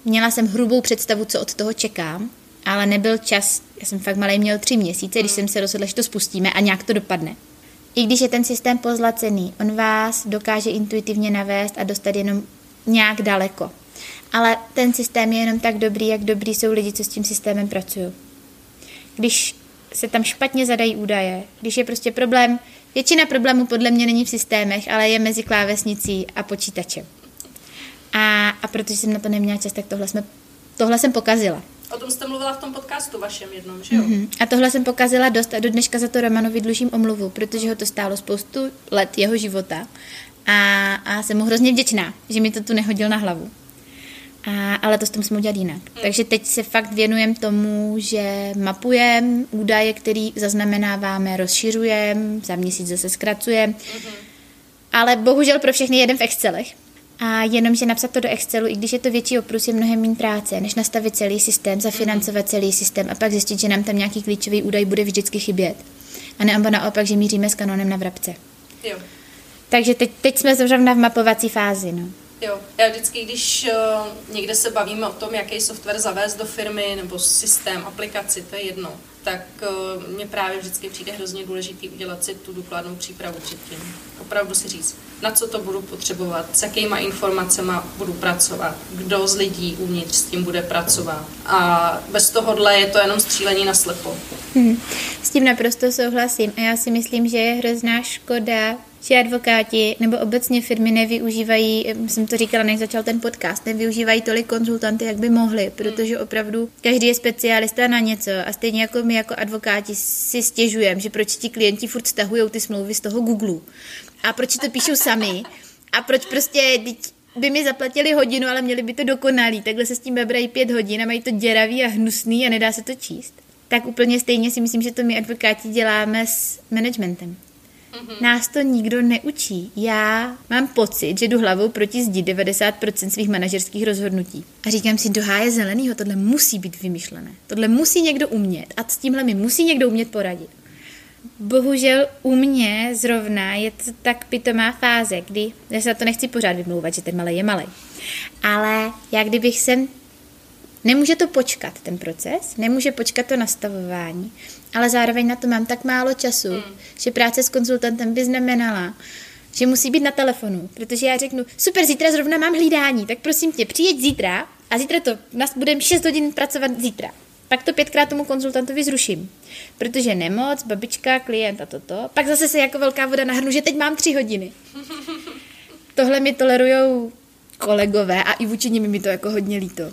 Měla jsem hrubou představu, co od toho čekám, ale nebyl čas, já jsem fakt malý, měl tři měsíce, když jsem se rozhodla, že to spustíme a nějak to dopadne. I když je ten systém pozlacený, on vás dokáže intuitivně navést a dostat jenom nějak daleko. Ale ten systém je jenom tak dobrý, jak dobrý jsou lidi, co s tím systémem pracují. Když se tam špatně zadají údaje, když je prostě problém, většina problémů podle mě není v systémech, ale je mezi klávesnicí a počítačem. A, a protože jsem na to neměla čas, tak tohle, jsme, tohle jsem pokazila. O tom jste mluvila v tom podcastu vašem jednom, že jo? Mhm. A tohle jsem pokazila dost a do dneška za to Romanovi dlužím omluvu, protože ho to stálo spoustu let jeho života a, a jsem mu hrozně vděčná, že mi to tu nehodil na hlavu. A, ale to s tom jsme udělat jinak. Takže teď se fakt věnujeme tomu, že mapujeme údaje, které zaznamenáváme, rozšiřujeme, za měsíc zase zkracujeme. Ale bohužel pro všechny jeden v Excelech. A jenom, že napsat to do Excelu, i když je to větší oprus, je mnohem méně práce, než nastavit celý systém, zafinancovat celý systém a pak zjistit, že nám tam nějaký klíčový údaj bude vždycky chybět. A nebo naopak, že míříme s kanonem na vrabce. Jo. Takže teď, teď jsme zrovna v mapovací fázi. No. Jo, já vždycky, když uh, někde se bavíme o tom, jaký software zavést do firmy nebo systém, aplikaci, to je jedno, tak uh, mně právě vždycky přijde hrozně důležitý udělat si tu důkladnou přípravu předtím. Opravdu si říct, na co to budu potřebovat, s jakýma informacemi budu pracovat, kdo z lidí uvnitř s tím bude pracovat. A bez tohohle je to jenom střílení na slepo. Hmm. S tím naprosto souhlasím a já si myslím, že je hrozná škoda, že advokáti nebo obecně firmy nevyužívají, jsem to říkala, než začal ten podcast, nevyužívají tolik konzultanty, jak by mohli, protože opravdu každý je specialista na něco a stejně jako my jako advokáti si stěžujeme, že proč ti klienti furt stahují ty smlouvy z toho Google a proč to píšou sami a proč prostě teď by mi zaplatili hodinu, ale měli by to dokonalý, takhle se s tím bebrají pět hodin a mají to děravý a hnusný a nedá se to číst. Tak úplně stejně si myslím, že to my advokáti děláme s managementem. Nás to nikdo neučí. Já mám pocit, že jdu hlavou proti zdi 90% svých manažerských rozhodnutí. A říkám si, do háje zelenýho, tohle musí být vymyšlené. Tohle musí někdo umět a s tímhle mi musí někdo umět poradit. Bohužel u mě zrovna je to tak pitomá fáze, kdy, já se na to nechci pořád vymlouvat, že ten malý je malý, ale já kdybych sem Nemůže to počkat, ten proces, nemůže počkat to nastavování, ale zároveň na to mám tak málo času, mm. že práce s konzultantem by znamenala, že musí být na telefonu, protože já řeknu, super, zítra zrovna mám hlídání, tak prosím tě, přijeď zítra a zítra to, nás budeme 6 hodin pracovat zítra. Pak to pětkrát tomu konzultantovi zruším, protože nemoc, babička, klient a toto. Pak zase se jako velká voda nahrnu, že teď mám tři hodiny. <laughs> Tohle mi tolerujou kolegové a i vůči nimi mi to jako hodně líto.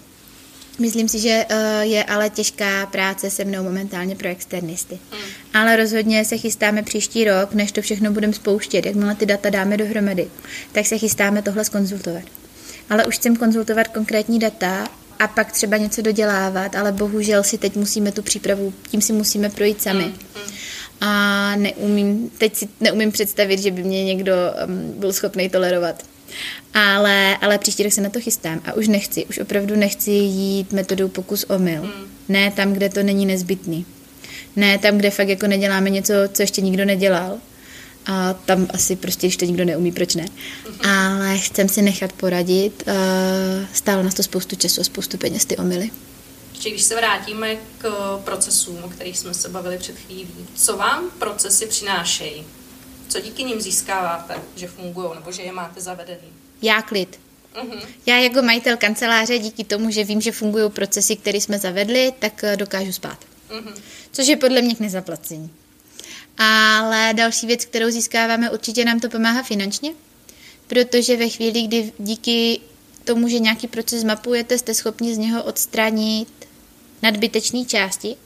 Myslím si, že uh, je ale těžká práce se mnou momentálně pro externisty. Mm. Ale rozhodně se chystáme příští rok, než to všechno budeme spouštět, jakmile ty data dáme dohromady, tak se chystáme tohle skonzultovat. Ale už chcem konzultovat konkrétní data a pak třeba něco dodělávat, ale bohužel si teď musíme tu přípravu, tím si musíme projít sami. Mm. mm. A neumím, teď si neumím představit, že by mě někdo um, byl schopný tolerovat. Ale, ale příští rok se na to chystám a už nechci, už opravdu nechci jít metodou pokus omyl. Mm. Ne tam, kde to není nezbytný. Ne tam, kde fakt jako neděláme něco, co ještě nikdo nedělal. A tam asi prostě, když to nikdo neumí, proč ne. Mm-hmm. Ale chcem si nechat poradit. Uh, stálo nás to spoustu času a spoustu peněz ty omily. Ještě když se vrátíme k procesům, o kterých jsme se bavili před chvílí, co vám procesy přinášejí? Co díky nim získáváte, že fungují nebo že je máte zavedený? Já klid. Uh-huh. Já jako majitel kanceláře díky tomu, že vím, že fungují procesy, které jsme zavedli, tak eh, dokážu spát. Uh-huh. Což je podle mě k nezaplacení. Ale další věc, kterou získáváme, určitě nám to pomáhá finančně, protože ve chvíli, kdy díky tomu, že nějaký proces mapujete, jste schopni z něho odstranit nadbytečné části.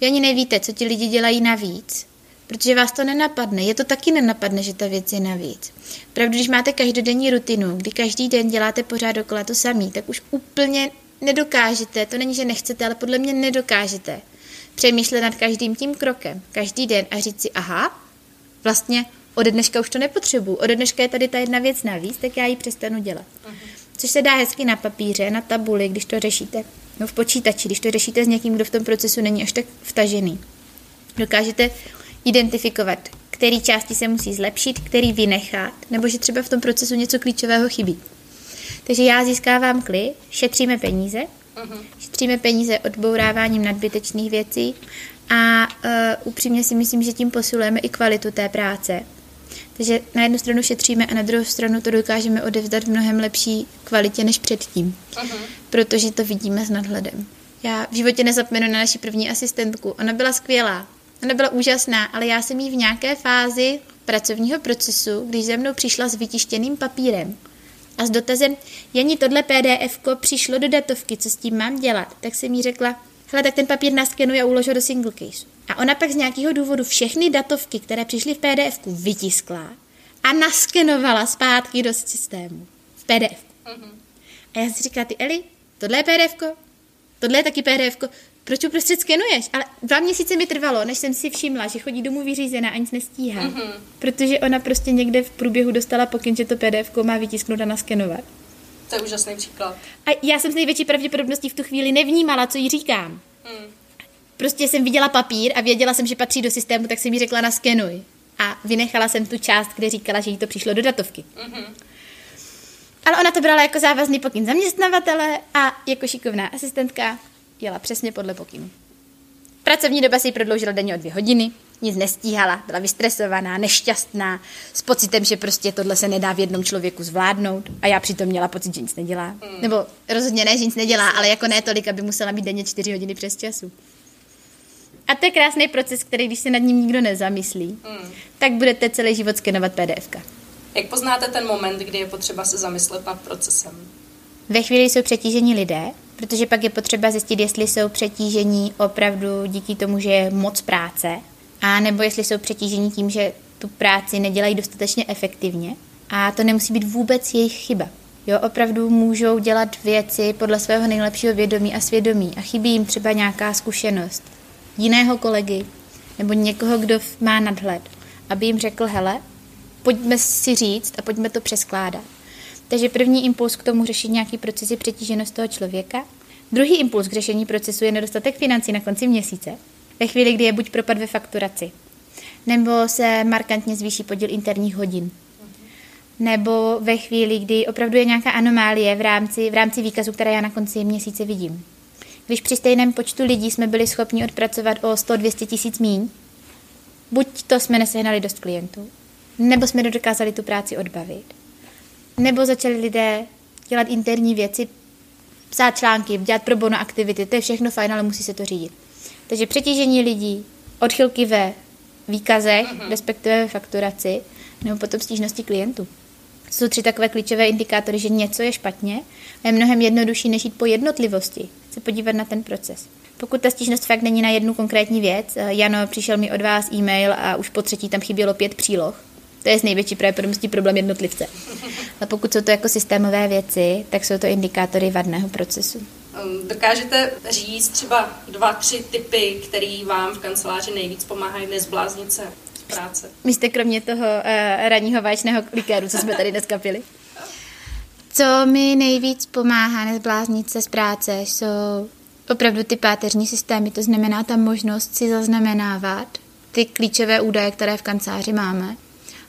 Vy ani nevíte, co ti lidi dělají navíc, protože vás to nenapadne. Je to taky nenapadne, že ta věc je navíc. Pravdu, když máte každodenní rutinu, kdy každý den děláte pořád dokola to samý, tak už úplně nedokážete, to není, že nechcete, ale podle mě nedokážete přemýšlet nad každým tím krokem, každý den a říct si, aha, vlastně ode dneška už to nepotřebuju, ode dneška je tady ta jedna věc navíc, tak já ji přestanu dělat. Uh-huh. Což se dá hezky na papíře, na tabuli, když to řešíte, no v počítači, když to řešíte s někým, kdo v tom procesu není až tak vtažený. Dokážete identifikovat, který části se musí zlepšit, který vynechat, nebo že třeba v tom procesu něco klíčového chybí. Takže já získávám klid, šetříme peníze, uh-huh. šetříme peníze odbouráváním nadbytečných věcí a uh, upřímně si myslím, že tím posilujeme i kvalitu té práce. Takže na jednu stranu šetříme a na druhou stranu to dokážeme odevzdat v mnohem lepší kvalitě než předtím, uh-huh. protože to vidíme s nadhledem. Já v životě nezapomenu na naši první asistentku. Ona byla skvělá, Ona byla úžasná, ale já jsem jí v nějaké fázi pracovního procesu, když ze mnou přišla s vytištěným papírem a s dotazem, Jani, tohle pdf přišlo do datovky, co s tím mám dělat, tak jsem jí řekla, hele, tak ten papír naskenuje a uložil do single case. A ona pak z nějakého důvodu všechny datovky, které přišly v pdf vytiskla a naskenovala zpátky do systému v pdf. Mm-hmm. A já si říkala, ty Eli, tohle je pdf tohle je taky pdf proč uprostřed skenuješ? Ale dva měsíce mi trvalo, než jsem si všimla, že chodí domů vyřízená a nic nestíhá. Mm-hmm. Protože ona prostě někde v průběhu dostala pokyn, že to PDF má vytisknout a naskenovat. To je úžasný příklad. A já jsem s největší pravděpodobností v tu chvíli nevnímala, co jí říkám. Mm. Prostě jsem viděla papír a věděla jsem, že patří do systému, tak jsem jí řekla naskenuj. A vynechala jsem tu část, kde říkala, že jí to přišlo do datovky. Mm-hmm. Ale ona to brala jako závazný pokyn zaměstnavatele a jako šikovná asistentka jela přesně podle pokynu. Pracovní doba si prodloužila denně o dvě hodiny, nic nestíhala, byla vystresovaná, nešťastná, s pocitem, že prostě tohle se nedá v jednom člověku zvládnout a já přitom měla pocit, že nic nedělá. Mm. Nebo rozhodně ne, že nic nedělá, ale jako ne tolik, aby musela být denně čtyři hodiny přes času. A to je krásný proces, který když se nad ním nikdo nezamyslí, mm. tak budete celý život skenovat PDF. Jak poznáte ten moment, kdy je potřeba se zamyslet nad procesem? Ve chvíli jsou přetížení lidé, protože pak je potřeba zjistit, jestli jsou přetížení opravdu díky tomu, že je moc práce, a nebo jestli jsou přetížení tím, že tu práci nedělají dostatečně efektivně. A to nemusí být vůbec jejich chyba. Jo, opravdu můžou dělat věci podle svého nejlepšího vědomí a svědomí a chybí jim třeba nějaká zkušenost jiného kolegy nebo někoho, kdo má nadhled, aby jim řekl, hele, pojďme si říct a pojďme to přeskládat. Takže první impuls k tomu řešit nějaký procesy přetíženost toho člověka. Druhý impuls k řešení procesu je nedostatek financí na konci měsíce, ve chvíli, kdy je buď propad ve fakturaci, nebo se markantně zvýší podíl interních hodin, nebo ve chvíli, kdy opravdu je nějaká anomálie v rámci, v rámci výkazu, které já na konci měsíce vidím. Když při stejném počtu lidí jsme byli schopni odpracovat o 100-200 tisíc míň, buď to jsme nesehnali dost klientů, nebo jsme nedokázali tu práci odbavit, nebo začali lidé dělat interní věci psát články, dělat pro bono aktivity, to je všechno fajn, ale musí se to řídit. Takže přetížení lidí, odchylky ve výkazech, mm-hmm. respektive ve fakturaci, nebo potom stížnosti klientů. To jsou tři takové klíčové indikátory, že něco je špatně a je mnohem jednodušší, než jít po jednotlivosti, se podívat na ten proces. Pokud ta stížnost fakt není na jednu konkrétní věc, eh, Jano, přišel mi od vás e-mail a už po třetí tam chybělo pět příloh, to je z největší pravděpodobností problém jednotlivce. A pokud jsou to jako systémové věci, tak jsou to indikátory vadného procesu. Um, dokážete říct třeba dva, tři typy, které vám v kanceláři nejvíc pomáhají nezbláznit se z práce? Vy jste kromě toho uh, ranního váčného klikéru, co jsme tady dneska pili. Co mi nejvíc pomáhá nezbláznit se z práce, jsou opravdu ty páteřní systémy, to znamená ta možnost si zaznamenávat ty klíčové údaje, které v kanceláři máme.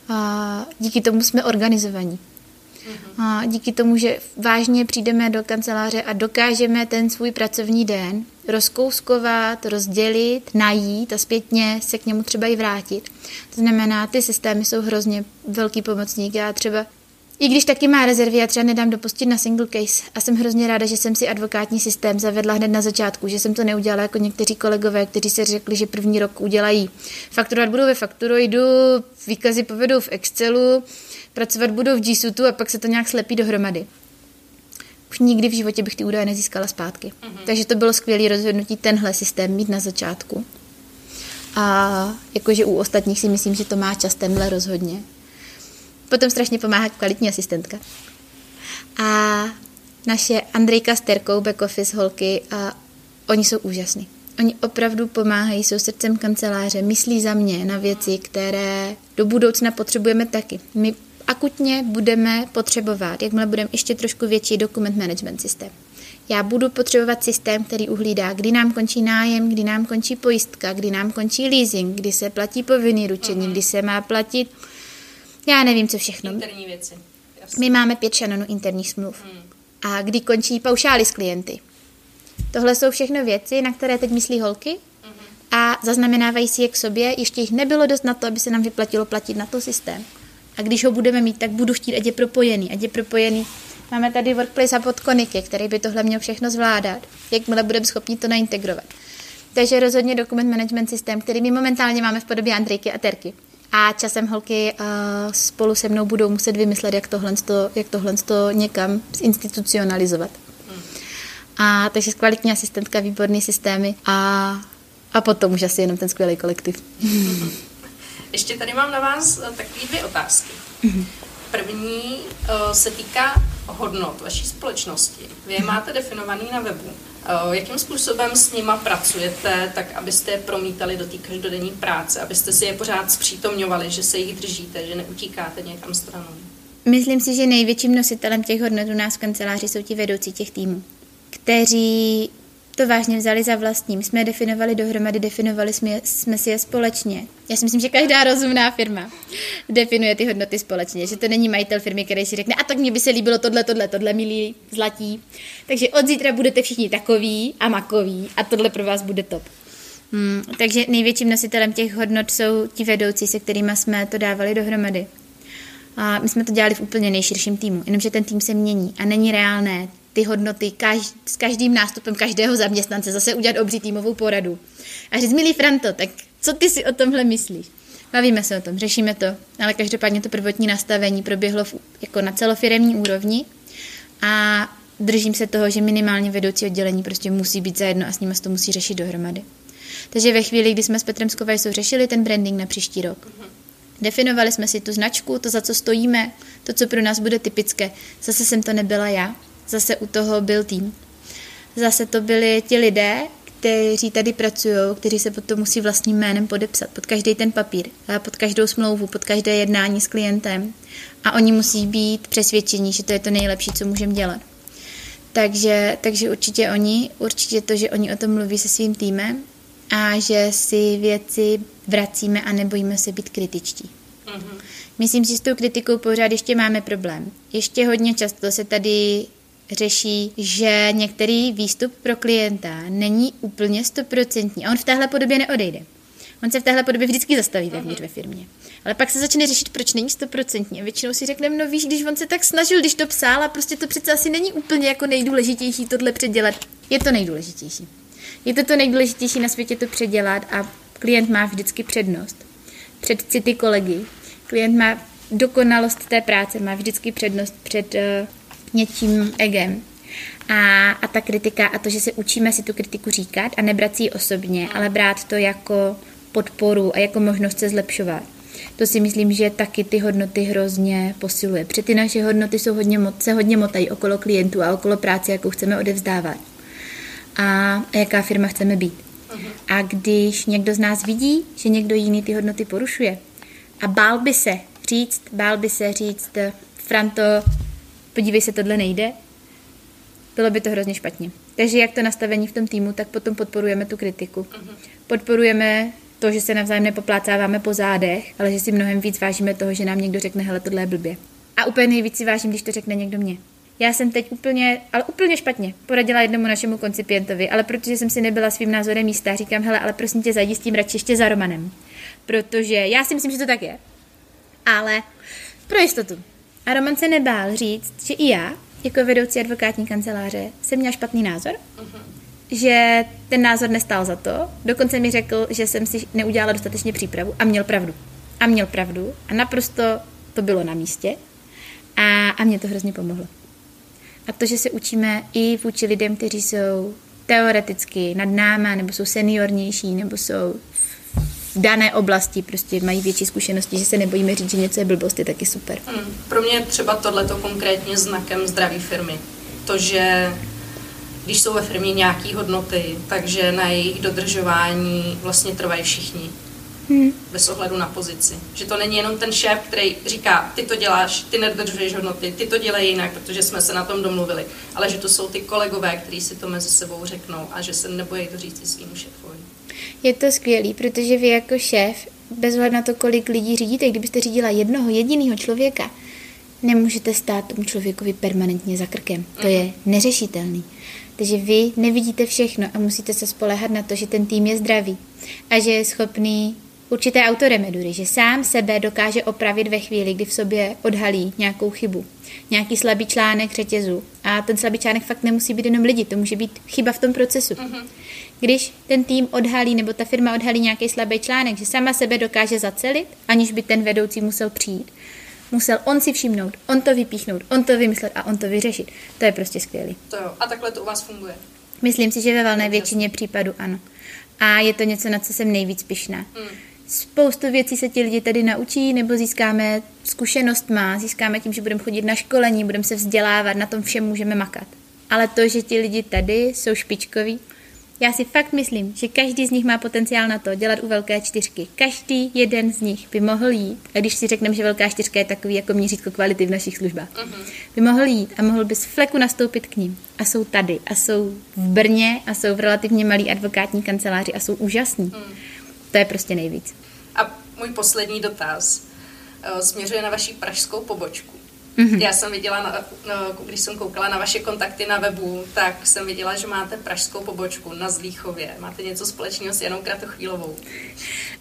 A díky tomu jsme organizovaní. A díky tomu, že vážně přijdeme do kanceláře a dokážeme ten svůj pracovní den rozkouskovat, rozdělit, najít a zpětně se k němu třeba i vrátit. To znamená, ty systémy jsou hrozně velký pomocník. Já třeba i když taky má rezervy, já třeba nedám dopustit na single case a jsem hrozně ráda, že jsem si advokátní systém zavedla hned na začátku, že jsem to neudělala jako někteří kolegové, kteří se řekli, že první rok udělají. Fakturovat budou ve fakturoidu, výkazy povedou v Excelu, pracovat budou v G Suitu a pak se to nějak slepí dohromady. Už nikdy v životě bych ty údaje nezískala zpátky. Mm-hmm. Takže to bylo skvělé rozhodnutí tenhle systém mít na začátku. A jakože u ostatních si myslím, že to má čas tenhle rozhodně. Potom strašně pomáhá kvalitní asistentka. A naše Andrejka s Terkou, back office holky, a oni jsou úžasní. Oni opravdu pomáhají, jsou srdcem kanceláře, myslí za mě na věci, které do budoucna potřebujeme taky. My akutně budeme potřebovat, jakmile budeme ještě trošku větší dokument management systém. Já budu potřebovat systém, který uhlídá, kdy nám končí nájem, kdy nám končí pojistka, kdy nám končí leasing, kdy se platí povinný ručení, kdy se má platit já nevím, co všechno. Interní věci. Jasně. My máme pět šanonů interních smluv. Hmm. A kdy končí paušály s klienty. Tohle jsou všechno věci, na které teď myslí holky hmm. a zaznamenávají si je k sobě. Ještě jich nebylo dost na to, aby se nám vyplatilo platit na to systém. A když ho budeme mít, tak budu chtít, ať je propojený. Ať je propojený. Máme tady Workplace a podkoniky, který by tohle měl všechno zvládat. Jakmile budeme schopni to naintegrovat. Takže rozhodně dokument management systém, který my momentálně máme v podobě Andrejky a Terky a časem holky uh, spolu se mnou budou muset vymyslet, jak tohle, jak tohle někam zinstitucionalizovat. Hmm. A takže kvalitní asistentka, výborný systémy a, a potom už asi jenom ten skvělý kolektiv. <laughs> Ještě tady mám na vás eh, takové dvě otázky. Hmm. První uh, se týká hodnot vaší společnosti. Vy je máte definovaný na webu. Uh, jakým způsobem s nima pracujete, tak abyste je promítali do té každodenní práce, abyste si je pořád zpřítomňovali, že se jich držíte, že neutíkáte někam stranou? Myslím si, že největším nositelem těch hodnot u nás v kanceláři jsou ti vedoucí těch týmů, kteří to vážně vzali za vlastní. My jsme je definovali dohromady, definovali jsme, jsme si je společně. Já si myslím, že každá rozumná firma definuje ty hodnoty společně, že to není majitel firmy, který si řekne, a tak mně by se líbilo tohle, tohle, tohle, milí zlatí. Takže od zítra budete všichni takový a makoví a tohle pro vás bude top. Hmm, takže největším nositelem těch hodnot jsou ti vedoucí, se kterými jsme to dávali dohromady. A my jsme to dělali v úplně nejširším týmu, jenomže ten tým se mění a není reálné ty hodnoty kaž, s každým nástupem každého zaměstnance zase udělat obří týmovou poradu. A říct, milý Franto, tak co ty si o tomhle myslíš? Bavíme se o tom, řešíme to, ale každopádně to prvotní nastavení proběhlo v, jako na celofiremní úrovni a držím se toho, že minimálně vedoucí oddělení prostě musí být zajedno a s nimi se to musí řešit dohromady. Takže ve chvíli, kdy jsme s Petrem Skovajsou řešili ten branding na příští rok, definovali jsme si tu značku, to, za co stojíme, to, co pro nás bude typické. Zase jsem to nebyla já, zase u toho byl tým. Zase to byli ti lidé, kteří tady pracují, kteří se potom musí vlastním jménem podepsat pod každý ten papír, pod každou smlouvu, pod každé jednání s klientem. A oni musí být přesvědčení, že to je to nejlepší, co můžeme dělat. Takže, takže určitě oni, určitě to, že oni o tom mluví se svým týmem a že si věci vracíme a nebojíme se být kritičtí. Mm-hmm. Myslím si, že s tou kritikou pořád ještě máme problém. Ještě hodně často se tady řeší, že některý výstup pro klienta není úplně stoprocentní a on v téhle podobě neodejde. On se v téhle podobě vždycky zastaví vevnitř ve firmě. Ale pak se začne řešit, proč není stoprocentně. Většinou si řekneme, no víš, když on se tak snažil, když to psal, a prostě to přece asi není úplně jako nejdůležitější tohle předělat. Je to nejdůležitější. Je to to nejdůležitější na světě to předělat a klient má vždycky přednost. Před city kolegy. Klient má dokonalost té práce, má vždycky přednost před uh, něčím egem. A, a ta kritika a to, že se učíme si tu kritiku říkat a nebrat si ji osobně, ale brát to jako podporu a jako možnost se zlepšovat. To si myslím, že taky ty hodnoty hrozně posiluje. Protože ty naše hodnoty jsou hodně, se hodně motají okolo klientů a okolo práce, jakou chceme odevzdávat. A, a jaká firma chceme být. Uh-huh. A když někdo z nás vidí, že někdo jiný ty hodnoty porušuje a bál by se říct, bál by se říct, Franto, podívej se, tohle nejde, bylo by to hrozně špatně. Takže jak to nastavení v tom týmu, tak potom podporujeme tu kritiku. Uh-huh. Podporujeme to, že se navzájem nepoplácáváme po zádech, ale že si mnohem víc vážíme toho, že nám někdo řekne, hele, tohle je blbě. A úplně nejvíc si vážím, když to řekne někdo mě. Já jsem teď úplně, ale úplně špatně poradila jednomu našemu koncipientovi, ale protože jsem si nebyla svým názorem místa, říkám, hele, ale prosím tě, zajdi s tím radši ještě za Romanem. Protože já si myslím, že to tak je. Ale pro jistotu. A Roman se nebál říct, že i já, jako vedoucí advokátní kanceláře, jsem měla špatný názor. Uh-huh že ten názor nestál za to. Dokonce mi řekl, že jsem si neudělala dostatečně přípravu a měl pravdu. A měl pravdu a naprosto to bylo na místě a, a mě to hrozně pomohlo. A to, že se učíme i vůči lidem, kteří jsou teoreticky nad náma, nebo jsou seniornější, nebo jsou v dané oblasti, prostě mají větší zkušenosti, že se nebojíme říct, že něco je blbost, je taky super. Hmm, pro mě je třeba tohleto konkrétně znakem zdraví firmy. To, že když jsou ve firmě nějaké hodnoty, takže na jejich dodržování vlastně trvají všichni. Hmm. Bez ohledu na pozici. Že to není jenom ten šéf, který říká, ty to děláš, ty nedodržuješ hodnoty, ty to dělej jinak, protože jsme se na tom domluvili. Ale že to jsou ty kolegové, kteří si to mezi sebou řeknou a že se nebojí to říct i svým šéfovi. Je to skvělý, protože vy jako šéf, bez ohledu na to, kolik lidí řídíte, kdybyste řídila jednoho jediného člověka, nemůžete stát tomu člověkovi permanentně za krkem. To je neřešitelný. Takže vy nevidíte všechno a musíte se spolehat na to, že ten tým je zdravý a že je schopný určité autoremedury, že sám sebe dokáže opravit ve chvíli, kdy v sobě odhalí nějakou chybu, nějaký slabý článek řetězu. A ten slabý článek fakt nemusí být jenom lidi, to může být chyba v tom procesu. Uh-huh. Když ten tým odhalí nebo ta firma odhalí nějaký slabý článek, že sama sebe dokáže zacelit, aniž by ten vedoucí musel přijít, musel on si všimnout, on to vypíchnout, on to vymyslet a on to vyřešit. To je prostě skvělý. To jo. A takhle to u vás funguje? Myslím si, že ve valné většině případů ano. A je to něco, na co jsem nejvíc pišná. Hmm. Spoustu věcí se ti lidi tady naučí, nebo získáme zkušenost má, získáme tím, že budeme chodit na školení, budeme se vzdělávat, na tom všem můžeme makat. Ale to, že ti lidi tady jsou špičkoví, já si fakt myslím, že každý z nich má potenciál na to dělat u velké čtyřky. Každý jeden z nich by mohl jít, a když si řekneme, že velká čtyřka je takový jako měřítko kvality v našich službách, uh-huh. by mohl jít a mohl by z fleku nastoupit k ním. A jsou tady, a jsou v Brně, a jsou v relativně malý advokátní kanceláři a jsou úžasní. Uh-huh. To je prostě nejvíc. A můj poslední dotaz uh, směřuje na vaši pražskou pobočku. Mm-hmm. Já jsem viděla, na, no, když jsem koukala na vaše kontakty na webu, tak jsem viděla, že máte pražskou pobočku na Zlíchově. Máte něco společného s Janou Kratochvílovou?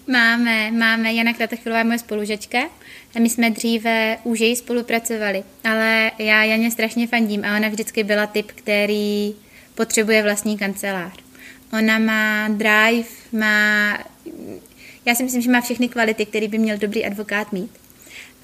Máme, máme. Jana Kratochvílová je moje spolužečka. A my jsme dříve už jej spolupracovali, ale já Janě strašně fandím a ona vždycky byla typ, který potřebuje vlastní kancelář. Ona má drive, má... Já si myslím, že má všechny kvality, které by měl dobrý advokát mít.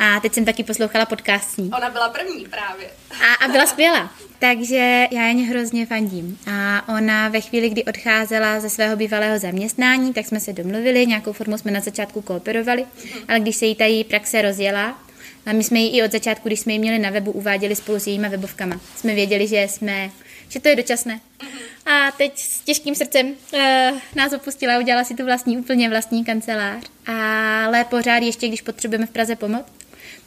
A teď jsem taky poslouchala podcast s ní. Ona byla první právě. A, a byla skvělá. Takže já jen hrozně fandím. A ona ve chvíli, kdy odcházela ze svého bývalého zaměstnání, tak jsme se domluvili, nějakou formou jsme na začátku kooperovali, mm-hmm. ale když se jí ta její praxe rozjela, a my jsme ji i od začátku, když jsme ji měli na webu, uváděli spolu s jejíma webovkama. Jsme věděli, že jsme, že to je dočasné. Mm-hmm. A teď s těžkým srdcem uh, nás opustila, udělala si tu vlastní, úplně vlastní kancelář. Ale pořád ještě, když potřebujeme v Praze pomoc,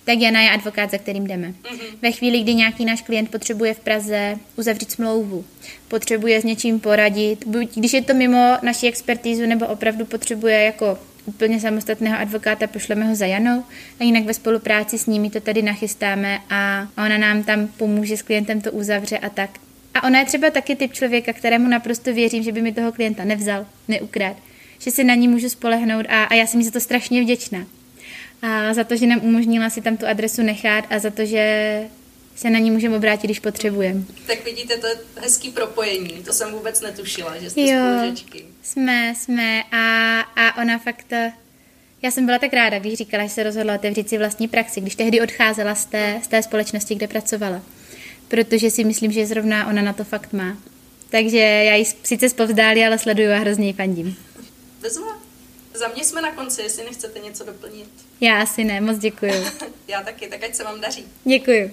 tak Jana je advokát, za kterým jdeme. Mm-hmm. Ve chvíli, kdy nějaký náš klient potřebuje v Praze uzavřít smlouvu, potřebuje s něčím poradit, buď když je to mimo naši expertízu, nebo opravdu potřebuje jako úplně samostatného advokáta, pošleme ho za Janou a jinak ve spolupráci s nimi to tady nachystáme a ona nám tam pomůže s klientem to uzavře a tak. A ona je třeba taky typ člověka, kterému naprosto věřím, že by mi toho klienta nevzal, neukrát, že si na ní můžu spolehnout a, a já jsem jí za to strašně vděčná. A za to, že nám umožnila si tam tu adresu nechat a za to, že se na ní můžeme obrátit, když potřebujeme. Tak vidíte, to je hezký propojení. To jsem vůbec netušila, že jste jo, spolužečky. jsme, jsme a, a ona fakt... Já jsem byla tak ráda, když říkala, že se rozhodla otevřít si vlastní praxi, když tehdy odcházela z té, z té společnosti, kde pracovala. Protože si myslím, že zrovna ona na to fakt má. Takže já ji sice zpovzdálí, ale sleduju a hrozně ji fandím. Bezva. Za mě jsme na konci, jestli nechcete něco doplnit. Já asi ne, moc děkuju. <laughs> já taky, tak ať se vám daří. Děkuju.